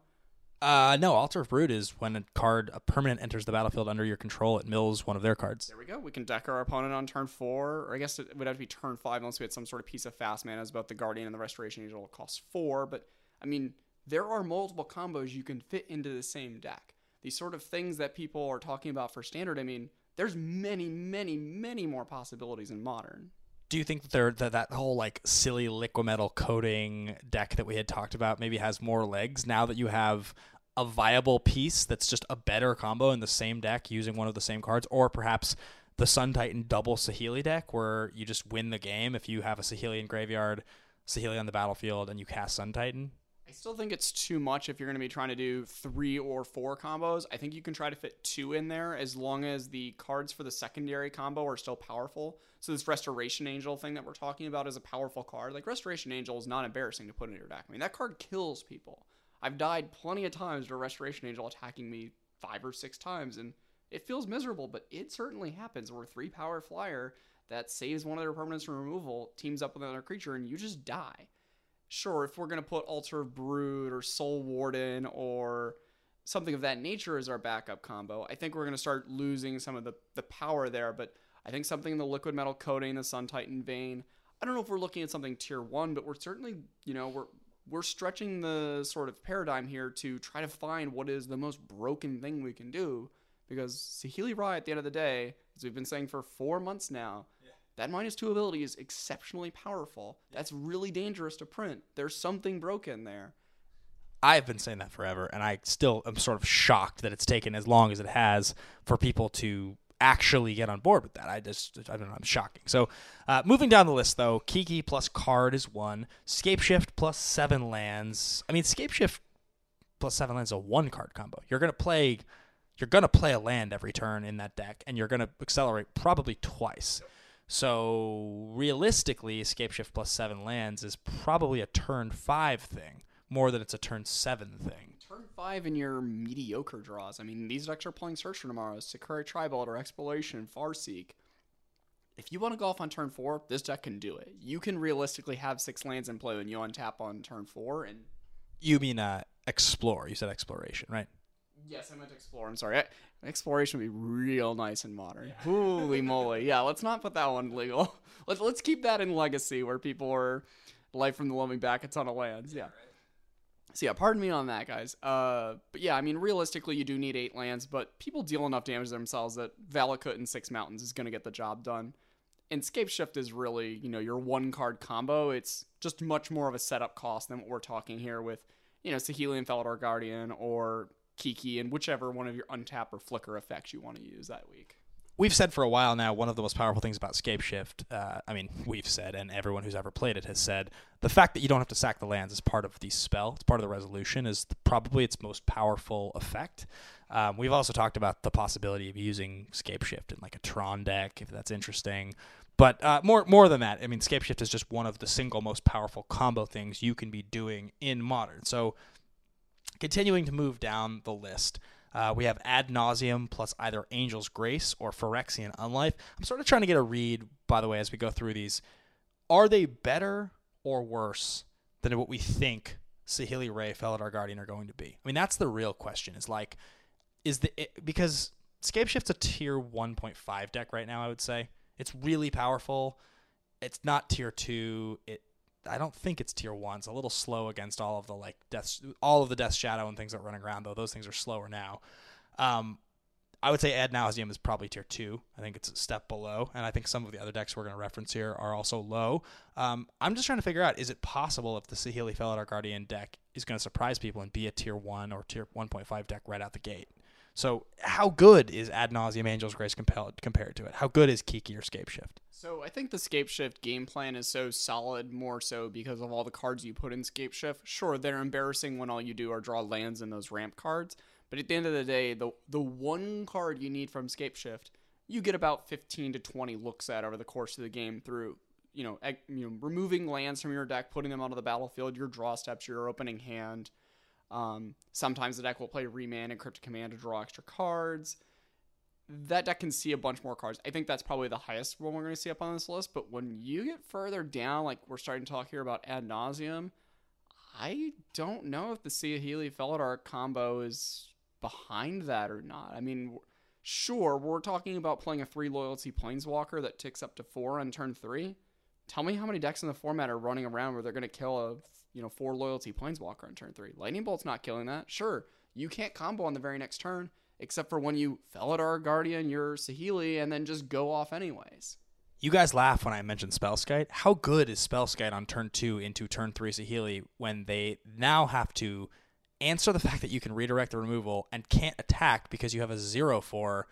Uh, no, Altar of Brood is when a card, a permanent, enters the battlefield under your control. It mills one of their cards. There we go. We can deck our opponent on turn four, or I guess it would have to be turn five unless we had some sort of piece of fast mana. As both the Guardian and the Restoration Angel cost four, but I mean, there are multiple combos you can fit into the same deck. These sort of things that people are talking about for standard. I mean, there's many, many, many more possibilities in modern. Do you think that there that that whole like silly Liquimetal Coating deck that we had talked about maybe has more legs now that you have a viable piece that's just a better combo in the same deck using one of the same cards, or perhaps the Sun Titan double Saheeli deck where you just win the game if you have a Saheeli in graveyard, Saheeli on the battlefield and you cast Sun Titan. I still think it's too much if you're going to be trying to do three or four combos. I think you can try to fit two in there as long as the cards for the secondary combo are still powerful. So this Restoration Angel thing that we're talking about is a powerful card. Like Restoration Angel is not embarrassing to put in your deck. I mean that card kills people. I've died plenty of times to a Restoration Angel attacking me five or six times, and it feels miserable, but it certainly happens. Where three power flyer that saves one of their permanents from removal teams up with another creature, and you just die sure, if we're going to put Altar of Brood or Soul Warden or something of that nature as our backup combo, I think we're going to start losing some of the, the power there. But I think something in the Liquimetal Coating, the Sun Titan vein, I don't know if we're looking at something tier one, but we're certainly, you know, we're we're stretching the sort of paradigm here to try to find what is the most broken thing we can do. Because Saheeli Rai, at the end of the day, as we've been saying for four months now, that minus two ability is exceptionally powerful. That's really dangerous to print. There's something broken there. I've been saying that forever, and I still am sort of shocked that it's taken as long as it has for people to actually get on board with that. I just, I don't know, I'm shocking. So, uh, moving down the list though, Kiki plus card is one. Scapeshift plus seven lands. I mean, Scapeshift plus seven lands is a one card combo. You're gonna play, you're gonna play a land every turn in that deck, and you're gonna accelerate probably twice. So realistically, Scapeshift plus seven lands is probably a turn five thing more than it's a turn seven thing. Turn five in your mediocre draws. I mean, these decks are playing Search for Tomorrow, Sakura-Tribe Elder, or Exploration, Farseek. If you want to go off on turn four, this deck can do it. You can realistically have six lands in play when you untap on turn four, and you mean uh, explore? You said exploration, right? Yes, I meant explore. I'm sorry. Exploration would be real nice and modern. Yeah. Holy moly! Yeah, let's not put that one legal. Let's let's keep that in legacy where people are life from the living back a ton of lands. Yeah. So yeah, pardon me on that, guys. Uh, but yeah, I mean, realistically, you do need eight lands, but people deal enough damage to themselves that Valakut and Six Mountains is going to get the job done. And Scapeshift is really, you know, your one card combo. It's just much more of a setup cost than what we're talking here with, you know, Saheeli and Felidar Guardian or Kiki and whichever one of your untap or flicker effects you want to use that week. We've said for a while now one of the most powerful things about Scapeshift. Uh, I mean, we've said, and everyone who's ever played it has said, the fact that you don't have to sack the lands is part of the spell. It's part of the resolution. Is probably its most powerful effect. Um, we've also talked about the possibility of using Scapeshift in like a Tron deck if that's interesting. But uh, more more than that, I mean, Scapeshift is just one of the single most powerful combo things you can be doing in Modern. So Continuing to move down the list, uh, we have Ad Nauseam plus either Angel's Grace or Phyrexian Unlife. I'm sort of trying to get a read, by the way, as we go through these. Are they better or worse than what we think Saheeli Rai, Felidar Guardian are going to be? I mean, that's the real question. Is like, is the it, because Scapeshift's a tier 1.5 deck right now. I would say it's really powerful. It's not tier two. It I don't think it's tier one. It's a little slow against all of the like death, all of the death shadow and things that are running around though. Those things are slower now. Um, I would say Ad Nauseam is probably tier two. I think it's a step below, and I think some of the other decks we're going to reference here are also low. Um, I'm just trying to figure out: is it possible if the Saheeli Felidar Guardian deck is going to surprise people and be a tier one or tier 1.5 deck right out the gate? So, how good is Ad Nauseam Angel's Grace compared compared to it? How good is Kiki or Scapeshift? So, I think the Scapeshift game plan is so solid, more so because of all the cards you put in Scapeshift. Sure, they're embarrassing when all you do are draw lands and those ramp cards, but at the end of the day, the the one card you need from Scapeshift, you get about 15 to 20 looks at over the course of the game through you know, you know, removing lands from your deck, putting them onto the battlefield, your draw steps, your opening hand um, sometimes the deck will play Remand and Cryptic Command to draw extra cards. That deck can see a bunch more cards. I think that's probably the highest one we're going to see up on this list. But when you get further down, like we're starting to talk here about Ad Nauseam, I don't know if the Saheeli Felidar combo is behind that or not. I mean, sure, we're talking about playing a three loyalty Planeswalker that ticks up to four on turn three. Tell me how many decks in the format are running around where they're going to kill a you know, four loyalty planeswalker on turn three. Lightning Bolt's not killing that. Sure, you can't combo on the very next turn, except for when you Felidar Guardian your Saheeli and then just go off anyways. You guys laugh when I mention Spellskite. How good is Spellskite on turn two into turn three Saheeli when they now have to answer the fact that you can redirect the removal and can't attack because you have a zero for?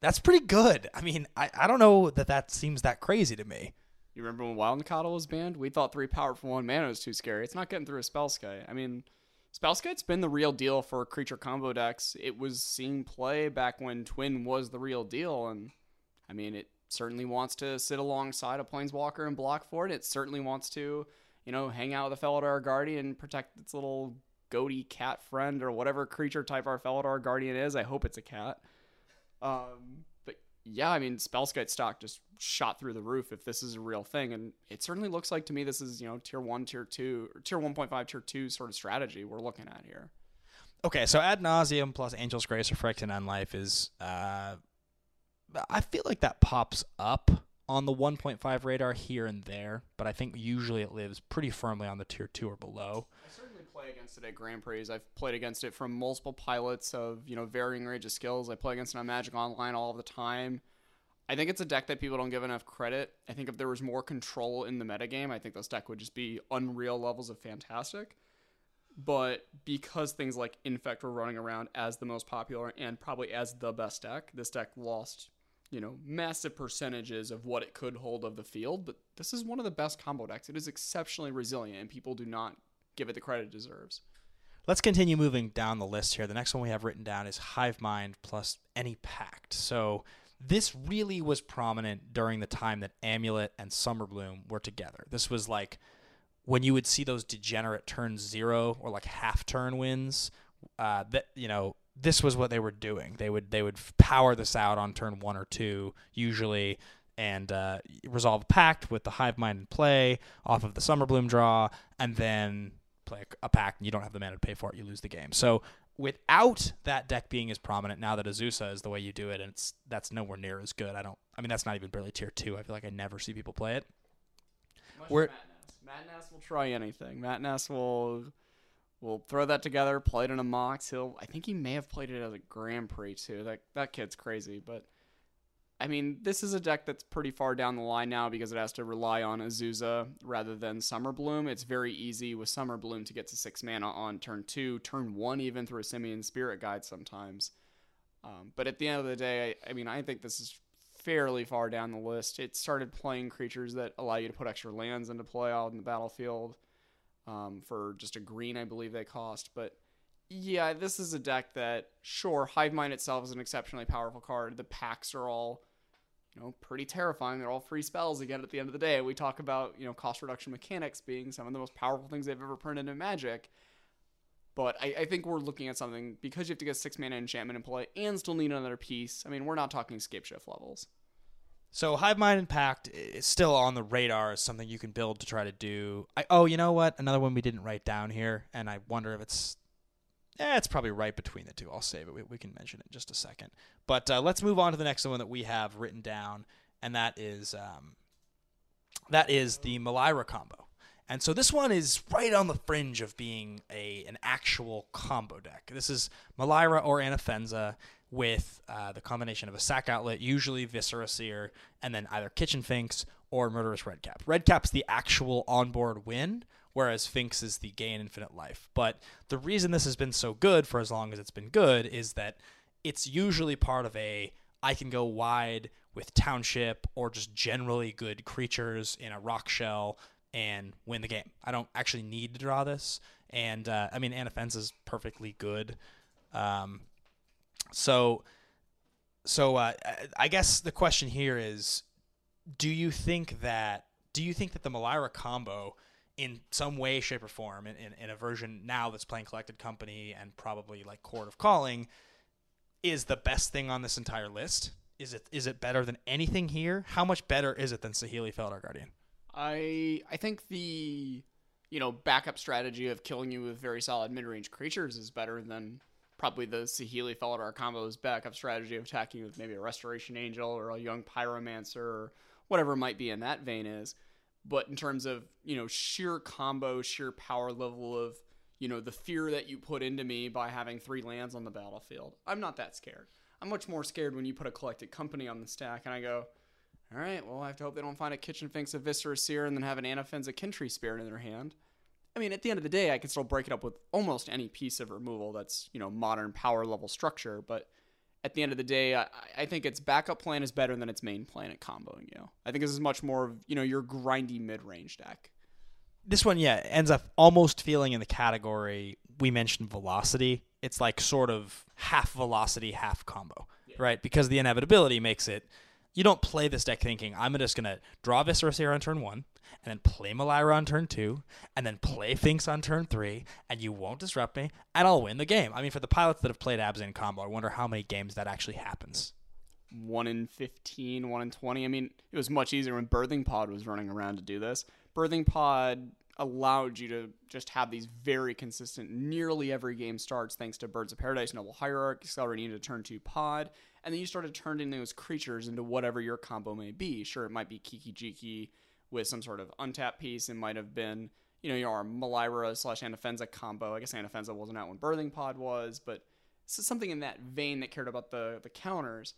That's pretty good. I mean, I, I don't know that that seems that crazy to me. You remember when Wild Nacatl was banned? We thought three power for one mana was too scary. It's not getting through a Spellskite. I mean, Spellskite's been the real deal for creature combo decks. It was seen play back when Twin was the real deal, and I mean, it certainly wants to sit alongside a Planeswalker and block for it. It certainly wants to, you know, hang out with a Felidar Guardian and protect its little goaty cat friend or whatever creature type our Felidar Guardian is. I hope it's a cat. Um, yeah, I mean, Spellskite stock just shot through the roof if this is a real thing, and it certainly looks like to me this is you know tier one, tier two, or tier one point five, tier two sort of strategy we're looking at here. Okay, so Ad Nauseam plus Angel's Grace or Phyrexian Unlife is. Uh, I feel like that pops up on the 1.5 radar here and there, but I think usually it lives pretty firmly on the tier two or below. I certainly play against it at Grand Prix. I've played against it from multiple pilots of you know varying range of skills. I play against it on Magic Online all the time. I think it's a deck that people don't give enough credit. I think if there was more control in the metagame, I think this deck would just be unreal levels of fantastic. But because things like Infect were running around as the most popular and probably as the best deck, this deck lost, you know, massive percentages of what it could hold of the field. But this is one of the best combo decks. It is exceptionally resilient, and people do not give it the credit it deserves. Let's continue moving down the list here. The next one we have written down is Hive Mind plus any pact. So this really was prominent during the time that Amulet and Summerbloom were together. This was like when you would see those degenerate turn zero or like half turn wins. Uh, that you know, this was what they were doing. They would they would power this out on turn one or two usually, and uh, resolve a pact with the Hive Mind in play off of the Summerbloom draw, and then play a pack, and you don't have the mana to pay for it, you lose the game. So without that deck being as prominent now that Azusa is the way you do it, and it's that's nowhere near as good. I don't. I mean, that's not even barely tier two. I feel like I never see people play it. We're, Matt Nass will try anything. Matt Nass will will throw that together, play it in a Mox. He'll. I think he may have played it as a Grand Prix too. That that kid's crazy, but I mean, this is a deck that's pretty far down the line now because it has to rely on Azusa rather than Summer Bloom. It's very easy with Summer Bloom to get to six mana on turn two, turn one, even through a Simian Spirit Guide sometimes. Um, but at the end of the day, I, I mean, I think this is fairly far down the list. It started playing creatures that allow you to put extra lands into play out in the battlefield um, for just a green, I believe they cost. But yeah, this is a deck that, sure, Hive Mind itself is an exceptionally powerful card. The packs are all you know, pretty terrifying. They're all free spells again at the end of the day. We talk about, you know, cost reduction mechanics being some of the most powerful things they've ever printed in Magic. But I, I think we're looking at something because you have to get six mana enchantment in play and still need another piece. I mean, we're not talking Scapeshift levels. So Hive Mind and Pact is still on the radar as something you can build to try to do. I, oh, you know what? Another one we didn't write down here, and I wonder if it's yeah, it's probably right between the two. I'll save it. We, we can mention it in just a second. But uh, let's move on to the next one that we have written down, and that is um, that is the Melira combo. And so this one is right on the fringe of being a an actual combo deck. This is Melira or Anafenza with uh, the combination of a sack outlet, usually Viscera Seer, and then either Kitchen Finks or Murderous Redcap. Redcap's the actual onboard win, whereas Finks is the gain infinite life. But the reason this has been so good for as long as it's been good is that it's usually part of a I can go wide with township or just generally good creatures in a rock shell and win the game. I don't actually need to draw this, and uh, I mean Anafenza is perfectly good. Um, so, so uh, I guess the question here is, do you think that do you think that the Melira combo in some way, shape, or form in, in, in, a version now that's playing Collected Company and probably like Chord of Calling is the best thing on this entire list? Is it is it better than anything here? How much better is it than Saheeli Felidar Guardian? I I think the you know backup strategy of killing you with very solid mid range creatures is better than probably the Saheeli Felidar combo's backup strategy of attacking you with maybe a Restoration Angel or a young Pyromancer or whatever might be in that vein is. But in terms of, you know, sheer combo, sheer power level of, you know, the fear that you put into me by having three lands on the battlefield, I'm not that scared. I'm much more scared when you put a collected company on the stack and I go, all right, well, I have to hope they don't find a Kitchen Finks, a Viscera Seer, and then have an Anafenza, a Kin-Tree Spirit in their hand. I mean, at the end of the day, I can still break it up with almost any piece of removal that's, you know, modern power level structure, but at the end of the day, I, I think its backup plan is better than its main plan at comboing you. I think this is much more of you know your grindy mid range deck. This one, yeah, ends up almost feeling in the category we mentioned velocity. It's like sort of half velocity, half combo, right? Because the inevitability makes it. You don't play this deck thinking I'm just gonna draw Viscera Seer on turn one, and then play Melira on turn two, and then play Finks on turn three, and you won't disrupt me, and I'll win the game. I mean, for the pilots that have played Abzan combo, I wonder how many games that actually happens. One in 15, one in 20. I mean, it was much easier when Birthing Pod was running around to do this. Birthing Pod allowed you to just have these very consistent, nearly every game starts thanks to Birds of Paradise, Noble Hierarch, accelerating into turn two pod, and then you started turning those creatures into whatever your combo may be. Sure, it might be Kiki Jiki with some sort of untap piece. It might have been, you know, your Melira slash Anafenza combo. I guess Anafenza wasn't out when Birthing Pod was, but something in that vein that cared about the the counters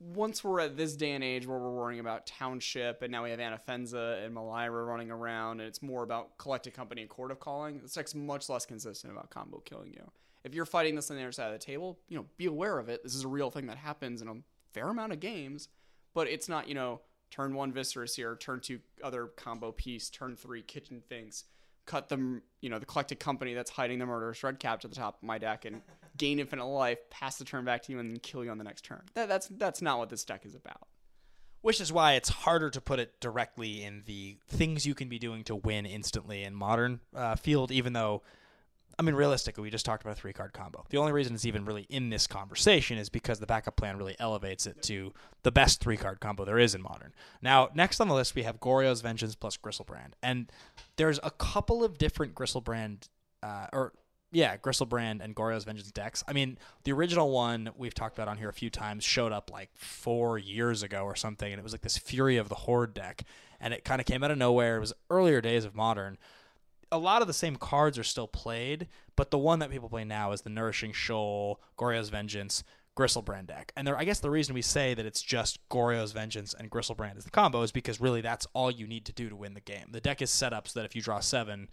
once we're at this day and age where we're worrying about township and now we have Anafenza and Melira running around and it's more about collected company and Chord of Calling, this deck's much less consistent about combo killing you. If you're fighting this on the other side of the table, you know, be aware of it. This is a real thing that happens in a fair amount of games, but it's not, you know, turn one Viscera Seer, turn two other combo piece, turn three Kitchen Finks, cut them, you know, the collected company that's hiding the murderous red cap to the top of my deck and gain infinite life, pass the turn back to you, and then kill you on the next turn. That, that's that's not what this deck is about. Which is why it's harder to put it directly in the things you can be doing to win instantly in modern uh, field, even though. I mean, realistically, we just talked about a three card combo. The only reason it's even really in this conversation is because the backup plan really elevates it to the best three card combo there is in modern. Now, next on the list, we have Goryo's Vengeance plus Griselbrand. And there's a couple of different Griselbrand, uh, or yeah, Griselbrand and Goryo's Vengeance decks. I mean, the original one we've talked about on here a few times showed up like four years ago or something, and it was like this Fury of the Horde deck, and it kind of came out of nowhere. It was earlier days of Modern. A lot of the same cards are still played, but the one that people play now is the Nourishing Shoal, Goryo's Vengeance, Griselbrand deck. And there, I guess the reason we say that it's just Goryo's Vengeance and Griselbrand is the combo is because really that's all you need to do to win the game. The deck is set up so that if you draw seven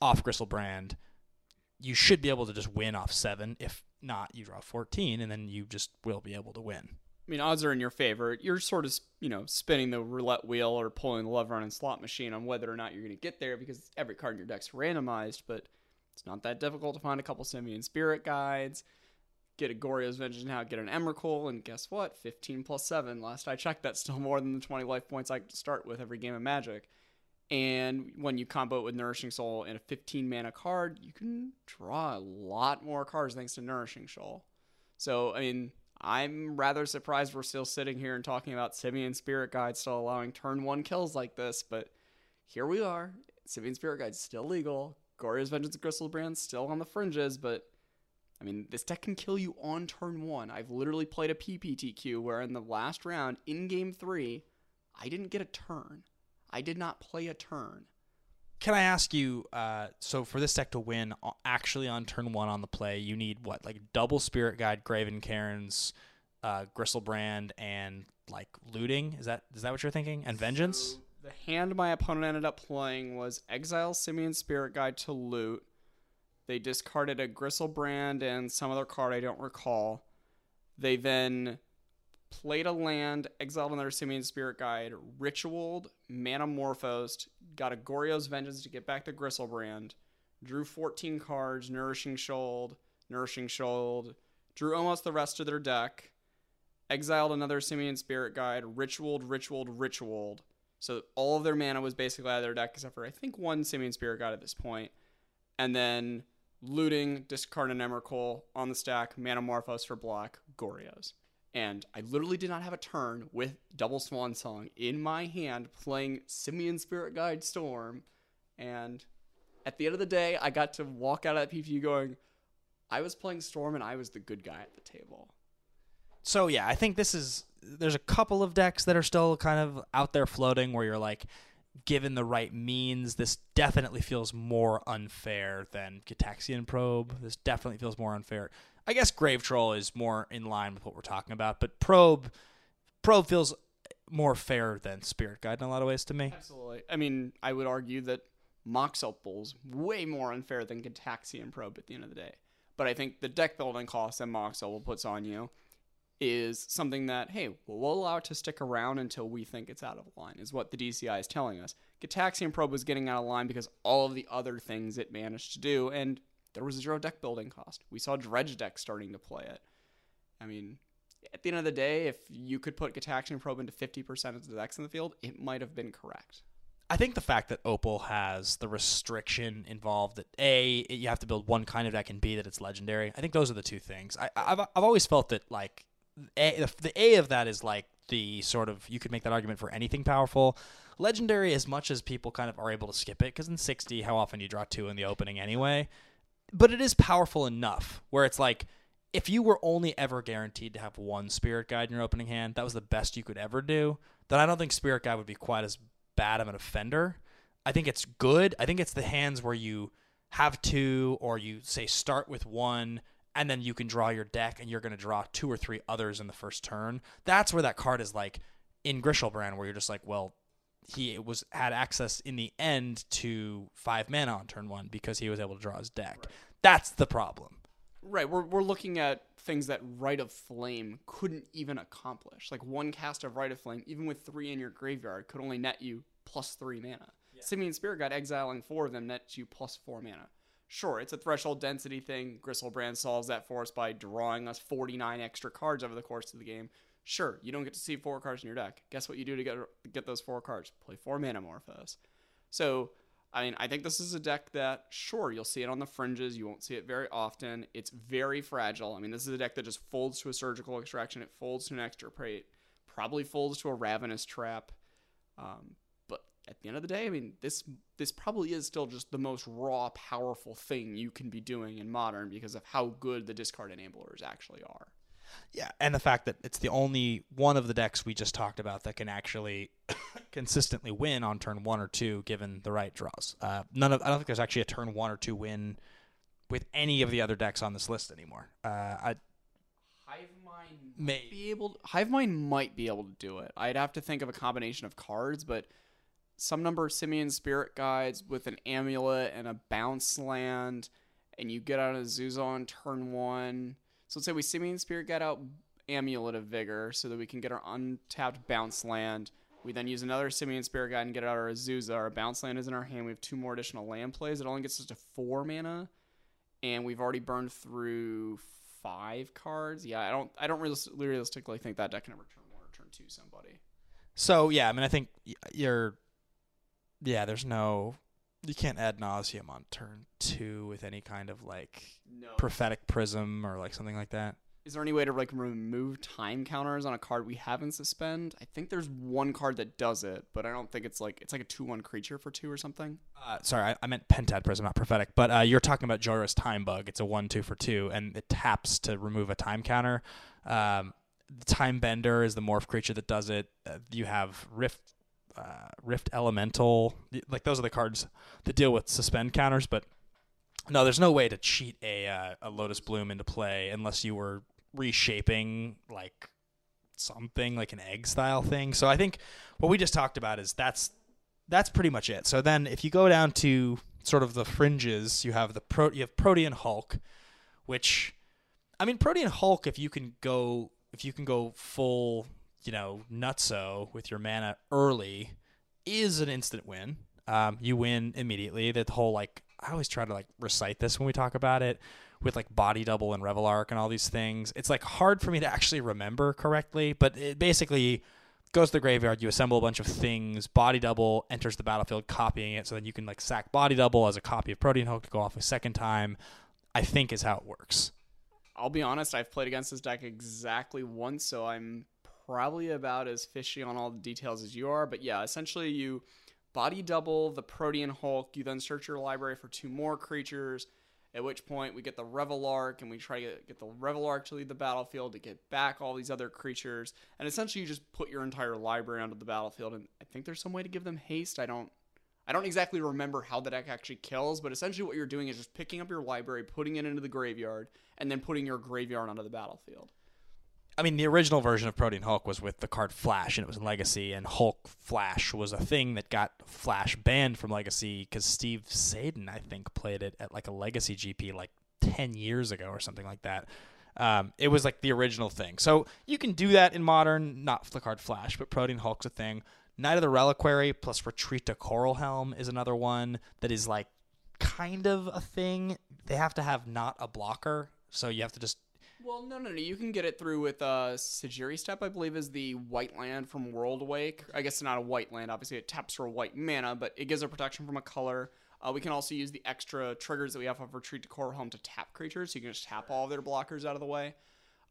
off Griselbrand, you should be able to just win off seven. If not, you draw 14, and then you just will be able to win. I mean, odds are in your favor. You're sort of, you know, spinning the roulette wheel or pulling the lever on a slot machine on whether or not you're going to get there because every card in your deck's randomized, but it's not that difficult to find a couple Simian Spirit Guides, get a Goryo's Vengeance now, get an Emrakul, and guess what? 15 plus 7. Last I checked, that's still more than the 20 life points I start with every game of Magic. And when you combo it with Nourishing Shoal and a 15 mana card, you can draw a lot more cards thanks to Nourishing Shoal. So, I mean, I'm rather surprised we're still sitting here and talking about Simian Spirit Guide still allowing turn one kills like this, but here we are. Simian Spirit Guide still legal. Goryo's Vengeance of Griselbrand still on the fringes, but I mean, this deck can kill you on turn one. I've literally played a PPTQ where in the last round, in game three, I didn't get a turn. I did not play a turn. Can I ask you? Uh, so for this deck to win, actually on turn one on the play, you need what, like double Spirit Guide, Graven Cairns, uh, Griselbrand, and like looting. Is that is that what you're thinking? And Vengeance. So the hand my opponent ended up playing was Exile Simian Spirit Guide to loot. They discarded a Griselbrand and some other card I don't recall. They then played a land, exiled another Simian Spirit Guide, ritualed, manamorphosed, got a Goryo's Vengeance to get back the Griselbrand, drew 14 cards, Nourishing Shoal, Nourishing Shoal, drew almost the rest of their deck, exiled another Simian Spirit Guide, ritualed, ritualed, ritualed. So all of their mana was basically out of their deck except for I think one Simian Spirit Guide at this point. And then looting, discard an Emrakul on the stack, Manamorphose for black, Goryo's and I literally did not have a turn with Double Swan Song in my hand playing Simian Spirit Guide Storm. And at the end of the day, I got to walk out of that PPU going, I was playing Storm and I was the good guy at the table. So yeah, I think this is there's a couple of decks that are still kind of out there floating where you're like, given the right means, this definitely feels more unfair than Gitaxian Probe. This definitely feels more unfair. I guess Grave Troll is more in line with what we're talking about, but Probe Probe feels more fair than Spirit Guide in a lot of ways to me. Absolutely. I mean, I would argue that Mox Opal's way more unfair than Gitaxian Probe at the end of the day. But I think the deck building cost that Mox Opal puts on you is something that, hey, we'll allow it to stick around until we think it's out of line, is what the DCI is telling us. Gitaxian Probe was getting out of line because all of the other things it managed to do, and there was zero deck building cost. We saw Dredge Deck starting to play it. I mean, at the end of the day, if you could put Gitaxian Probe into 50% of the decks in the field, it might have been correct. I think the fact that Opal has the restriction involved that A, you have to build one kind of deck, and B, that it's legendary. I think those are the two things. I, I've, I've always felt that, like, a, the A of that is like the sort of, you could make that argument for anything powerful. Legendary, as much as people kind of are able to skip it, because in 60, how often you draw two in the opening anyway? But it is powerful enough where it's like, if you were only ever guaranteed to have one spirit guide in your opening hand, that was the best you could ever do, then I don't think spirit guide would be quite as bad of an offender. I think it's good. I think it's the hands where you have two or you say start with one and then you can draw your deck and you're going to draw two or three others in the first turn. That's where that card is like in Griselbrand where you're just like, well, he was had access in the end to five mana on turn one because he was able to draw his deck. Right. That's the problem. Right. We're, we're looking at things that Rite of Flame couldn't even accomplish. Like one cast of Rite of Flame, even with three in your graveyard, could only net you plus three mana. Yeah. Simian Spirit Guide exiling four of them nets you plus four mana. Sure, it's a threshold density thing. Griselbrand solves that for us by drawing us 49 extra cards over the course of the game. Sure, you don't get to see four cards in your deck. Guess what you do to get get those four cards? Play four Manamorphose. So, I mean, I think this is a deck that, sure, you'll see it on the fringes. You won't see it very often. It's very fragile. I mean, this is a deck that just folds to a surgical extraction. It folds to an extirpate. Probably folds to a ravenous trap. Um, but at the end of the day, I mean, this this probably is still just the most raw, powerful thing you can be doing in modern because of how good the discard enablers actually are. Yeah, and the fact that it's the only one of the decks we just talked about that can actually consistently win on turn one or two, given the right draws. Uh, none of I don't think there's actually a turn one or two win with any of the other decks on this list anymore. Uh, I, Hivemind may be able. To, Hivemind might be able to do it. I'd have to think of a combination of cards, but some number of simian spirit guides with an amulet and a bounce land, and you get out a Azusa on turn one. So let's say we simian spirit guide out amulet of vigor so that we can get our untapped bounce land. We then use another simian spirit guide and get out our Azusa. Our bounce land is in our hand. We have two more additional land plays. It only gets us to four mana, and we've already burned through five cards. Yeah, I don't I don't really realistically think that deck can ever turn one or turn two somebody. So yeah, I mean I think you're yeah, there's no you can't Ad Nauseam on turn two with any kind of like no. prophetic prism or like something like that. Is there any way to like remove time counters on a card we haven't suspend? I think there's one card that does it, but I don't think it's like it's like a two one creature for two or something. Uh, sorry, I, I, meant Pentad Prism, not prophetic. But uh, you're talking about Jhoira's Timebug. It's a one two for two, and it taps to remove a time counter. Um, the Time Bender is the morph creature that does it. Uh, you have Rift uh, Rift Elemental. Like those are the cards that deal with suspend counters. But no, there's no way to cheat a uh, a Lotus Bloom into play unless you were reshaping like something like an egg style thing. So I think what we just talked about is that's that's pretty much it. So then if you go down to sort of the fringes, you have the pro you have Protean Hulk, which I mean Protean Hulk if you can go if you can go full you know, nutso with your mana early is an instant win. Um, you win immediately. That whole like I always try to like recite this when we talk about it with like body double and Reveillark and all these things. It's like hard for me to actually remember correctly, but it basically goes to the graveyard, you assemble a bunch of things, body double enters the battlefield copying it so then you can like sack body double as a copy of Protean Hulk to go off a second time. I think is how it works. I'll be honest, I've played against this deck exactly once, so I'm probably about as fishy on all the details as you are. But yeah, essentially you body double the Protean Hulk. You then search your library for two more creatures. At which point we get the Reveillark and we try to get the Reveillark to leave the battlefield to get back all these other creatures. And essentially you just put your entire library onto the battlefield. And I think there's some way to give them haste. I don't I don't exactly remember how the deck actually kills, but essentially what you're doing is just picking up your library, putting it into the graveyard, and then putting your graveyard onto the battlefield. I mean, the original version of Protean Hulk was with the card Flash, and it was in Legacy, and Hulk Flash was a thing that got Flash banned from Legacy because Steve Sadin, I think, played it at like a Legacy GP like 10 years ago or something like that. Um, it was like the original thing. So you can do that in modern, not the card Flash, but Protean Hulk's a thing. Knight of the Reliquary plus Retreat to Coral Helm is another one that is like kind of a thing. They have to have not a blocker, so you have to just Well, no, no, no. You can get it through with uh, Sejiri Steppe, I believe, is the white land from Worldwake. I guess it's not a white land. Obviously, it taps for white mana, but it gives a protection from a color. Uh, we can also use the extra triggers that we have of Retreat to Coral Helm to tap creatures, so you can just tap all of their blockers out of the way.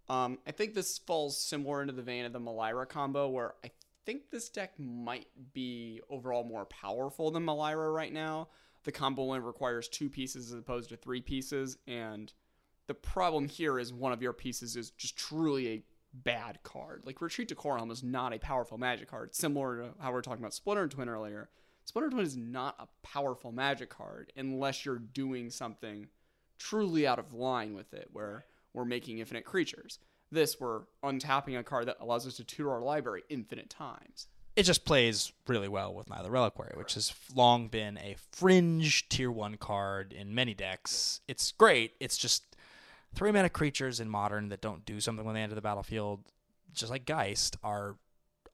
Um, I think this falls similar into the vein of the Melira combo, where I think this deck might be overall more powerful than Melira right now. The combo only requires two pieces as opposed to three pieces, and the problem here is one of your pieces is just truly a bad card. Like Retreat to Coral is not a powerful magic card, similar to how we were talking about Splinter Twin earlier. Splinter Twin is not a powerful magic card unless you're doing something truly out of line with it, where we're making infinite creatures. This, we're untapping a card that allows us to tutor our library infinite times. it just plays really well with Knight of the Reliquary, which has long been a fringe tier one card in many decks. It's great. It's just three mana creatures in modern that don't do something when they enter the battlefield, just like Geist, are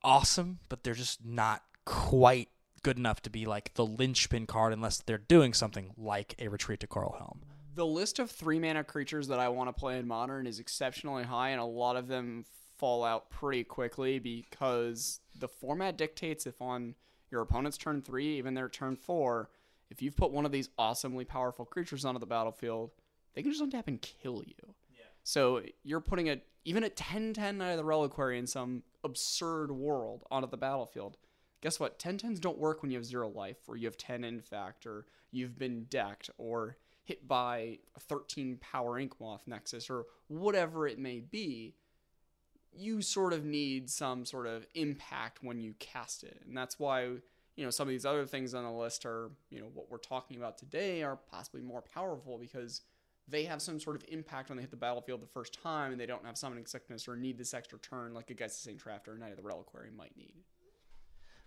awesome, but they're just not quite good enough to be like the linchpin card unless they're doing something like a retreat to Coral Helm. The list of three mana creatures that I want to play in modern is exceptionally high, and a lot of them fall out pretty quickly because the format dictates if on your opponent's turn three, even their turn four, if you've put one of these awesomely powerful creatures onto the battlefield, they can just untap and kill you. Yeah. So you're putting a even a 10-10 Knight of the Reliquary in some absurd world onto the battlefield. Guess what? 10-10s don't work when you have zero life, or you have 10 infect, or you've been decked, or hit by a 13 power ink moth nexus, or whatever it may be. You sort of need some sort of impact when you cast it, and that's why you know some of these other things on the list are you know what we're talking about today are possibly more powerful because they have some sort of impact when they hit the battlefield the first time and they don't have summoning sickness or need this extra turn like a Geist of St. Traft or Knight of the Reliquary might need.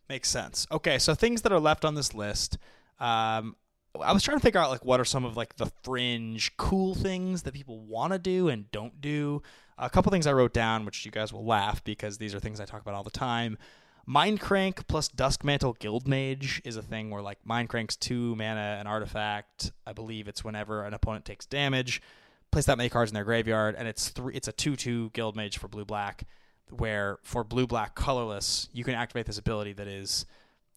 Makes sense. Okay, so things that are left on this list. Um, I was trying to figure out like what are some of like the fringe cool things that people want to do and don't do. A couple things I wrote down, which you guys will laugh because these are things I talk about all the time. Mindcrank plus Duskmantle Guildmage is a thing where like Mindcrank's two mana an artifact. I believe it's whenever an opponent takes damage, place that many cards in their graveyard, and it's three. It's a two-two Guildmage for blue black, where for blue black colorless you can activate this ability that is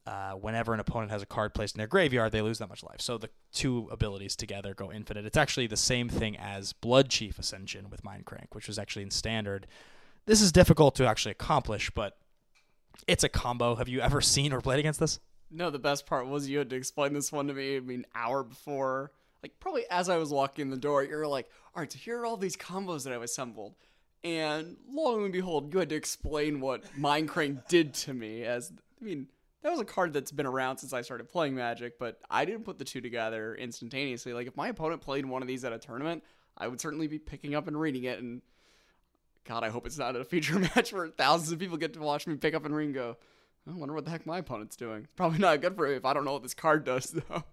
uh, whenever an opponent has a card placed in their graveyard, they lose that much life. So the two abilities together go infinite. It's actually the same thing as Blood Chief Ascension with Mindcrank, which was actually in standard. This is difficult to actually accomplish, but it's a combo. Have you ever seen or played against this? No, the best part was you had to explain this one to me. I mean, hour before, like probably as I was walking in the door, you're like, "All right, so here are all these combos that I've assembled," and lo and behold, you had to explain what Mindcrank did to me. As I mean, that was a card that's been around since I started playing Magic, but I didn't put the two together instantaneously. Like if my opponent played one of these at a tournament, I would certainly be picking up and reading it. And God, I hope it's not a feature match where thousands of people get to watch me pick up and read and go. I wonder what the heck my opponent's doing. Probably not good for me if I don't know what this card does, though.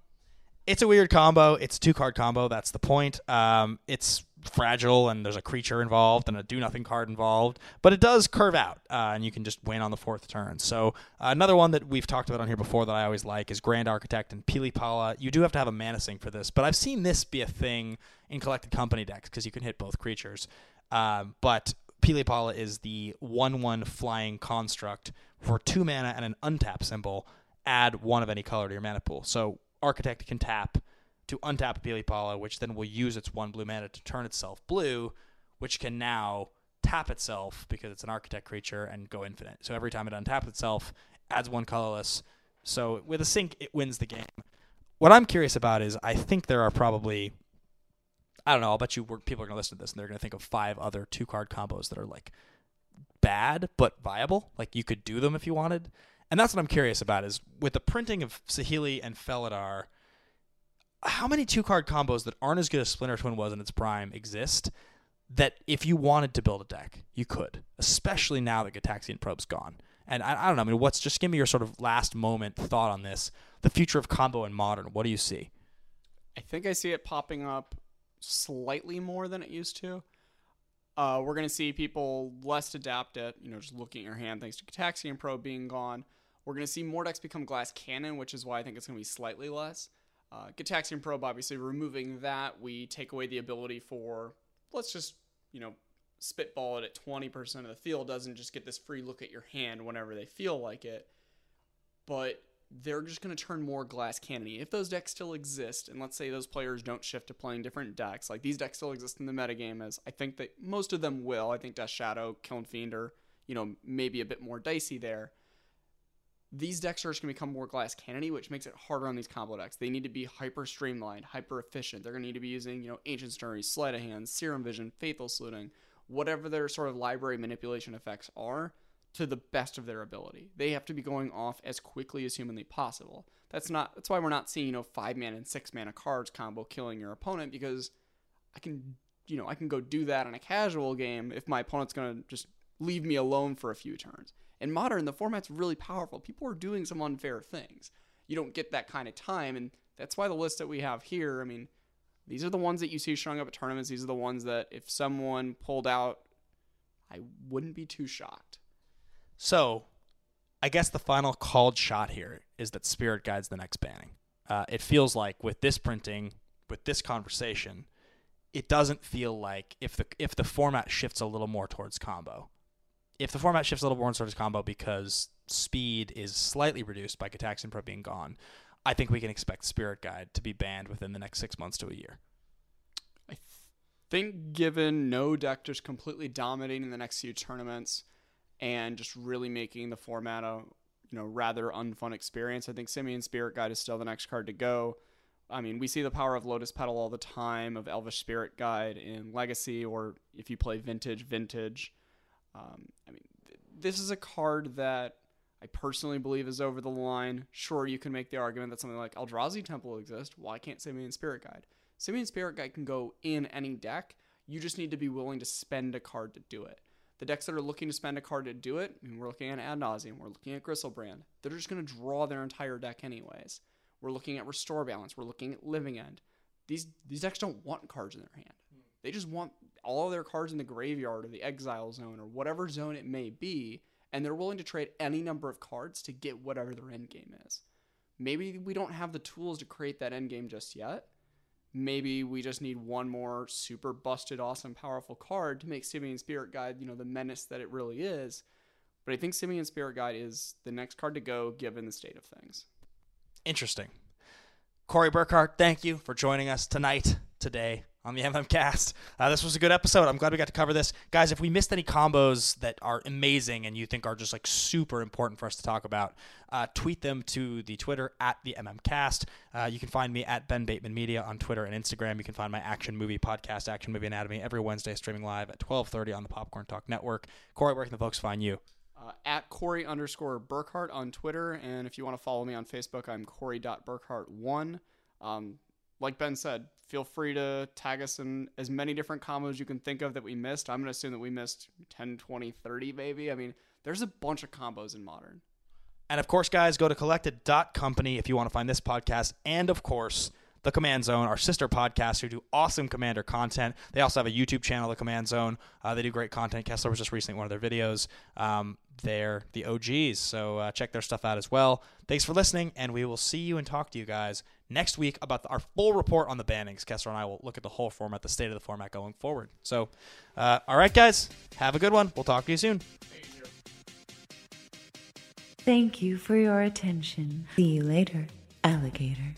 It's a weird combo. It's a two card combo. That's the point. Um, it's fragile and there's a creature involved and a do nothing card involved, but it does curve out uh, and you can just win on the fourth turn. So uh, another one that we've talked about on here before that I always like is Grand Architect and Pilipala. You do have to have a mana sink for this, but I've seen this be a thing in collected company decks because you can hit both creatures. Um, but Pilipala is the one-one flying construct for two mana and an untap symbol. Add one of any color to your mana pool. So Architect can tap to untap Pilipala, which then will use its one blue mana to turn itself blue, which can now tap itself because it's an Architect creature and go infinite. So every time it untaps itself, adds one colorless. So with a sink, it wins the game. What I'm curious about is I think there are probably I don't know. I'll bet you people are going to listen to this and they're going to think of five other two card combos that are like bad but viable. Like you could do them if you wanted. And that's what I'm curious about is with the printing of Saheeli and Felidar, how many two card combos that aren't as good as Splinter Twin was in its prime exist that if you wanted to build a deck, you could, especially now that Gitaxian Probe's gone. And I, I don't know. I mean, what's just give me your sort of last moment thought on this? The future of combo in modern. What do you see? I think I see it popping up slightly more than it used to. Uh, we're going to see people less adept at, you know, just looking at your hand thanks to Gitaxian Probe being gone. We're going to see more decks become Glass Cannon, which is why I think it's going to be slightly less. Uh, Gitaxian Probe, obviously, removing that, we take away the ability for, let's just, you know, spitball it at 20% of the field, doesn't just get this free look at your hand whenever they feel like it. But they're just going to turn more glass cannony. If those decks still exist, and let's say those players don't shift to playing different decks, like these decks still exist in the metagame, as I think that most of them will. I think Death Shadow, Kiln Fiend are, you know, maybe a bit more dicey there. These decks are just going to become more glass cannony, which makes it harder on these combo decks. They need to be hyper streamlined, hyper efficient. They're going to need to be using, you know, Ancient Stirrings, Sleight of Hand, Serum Vision, Faithless Looting, whatever their sort of library manipulation effects are to the best of their ability. They have to be going off as quickly as humanly possible. That's not that's why we're not seeing, you know, 5 mana and 6 mana cards combo killing your opponent because I can, you know, I can go do that in a casual game if my opponent's to just leave me alone for a few turns. In modern, the format's really powerful. People are doing some unfair things. You don't get that kind of time and that's why the list that we have here, I mean, these are the ones that you see showing up at tournaments. These are the ones that if someone pulled out, I wouldn't be too shocked. So, I guess the final called shot here is that Spirit Guide's the next banning. Uh, it feels like with this printing, with this conversation, it doesn't feel like if the if the format shifts a little more towards combo, if the format shifts a little more towards combo because speed is slightly reduced by Gitaxian Probe being gone, I think we can expect Spirit Guide to be banned within the next six months to a year. I think given no deck just completely dominating the next few tournaments and just really making the format a you know rather unfun experience. I think Simian Spirit Guide is still the next card to go. I mean, we see the power of Lotus Petal all the time, of Elvish Spirit Guide in Legacy, or if you play Vintage, Vintage. Um, I mean, th- this is a card that I personally believe is over the line. Sure, you can make the argument that something like Eldrazi Temple exists. Why can't Simian Spirit Guide? Simian Spirit Guide can go in any deck. You just need to be willing to spend a card to do it. The decks that are looking to spend a card to do it, I mean, we're looking at Ad Nauseam, we're looking at Griselbrand, they're just going to draw their entire deck anyways. We're looking at Restore Balance, we're looking at Living End. These these decks don't want cards in their hand. Hmm. They just want all of their cards in the graveyard or the exile zone or whatever zone it may be, and they're willing to trade any number of cards to get whatever their end game is. Maybe we don't have the tools to create that end game just yet, maybe we just need one more super busted, awesome, powerful card to make Simian Spirit Guide, you know, the menace that it really is. But I think Simian Spirit Guide is the next card to go given the state of things. Interesting. Corey Burkhart, thank you for joining us tonight, today, on the MM Cast. Uh, this was a good episode. I'm glad we got to cover this. Guys, if we missed any combos that are amazing and you think are just like super important for us to talk about, uh, tweet them to the Twitter at the MM Cast. Uh, you can find me at Ben Bateman Media on Twitter and Instagram. You can find my action movie podcast, Action Movie Anatomy, every Wednesday streaming live at 12:30 on the Popcorn Talk Network. Corey, where can the folks find you? Uh, at Corey underscore Burkhart on Twitter. And if you want to follow me on Facebook, I'm Corey.Burkhart1. Um, like Ben said, feel free to tag us in as many different combos you can think of that we missed. I'm going to assume that we missed 10, 20, 30 maybe. I mean, there's a bunch of combos in Modern. And of course, guys, go to collected.company if you want to find this podcast. And of course, the Command Zone, our sister podcast, who do awesome Commander content. They also have a YouTube channel, the Command Zone. Uh, they do great content. Kessler was just recently one of their videos. Um, they're the OGs, so uh, check their stuff out as well. Thanks for listening, and we will see you and talk to you guys next week about the, our full report on the bannings. Kessler and I will look at the whole format, the state of the format going forward. So, uh, all right, guys, have a good one. We'll talk to you soon. Thank you for your attention. See you later, alligator.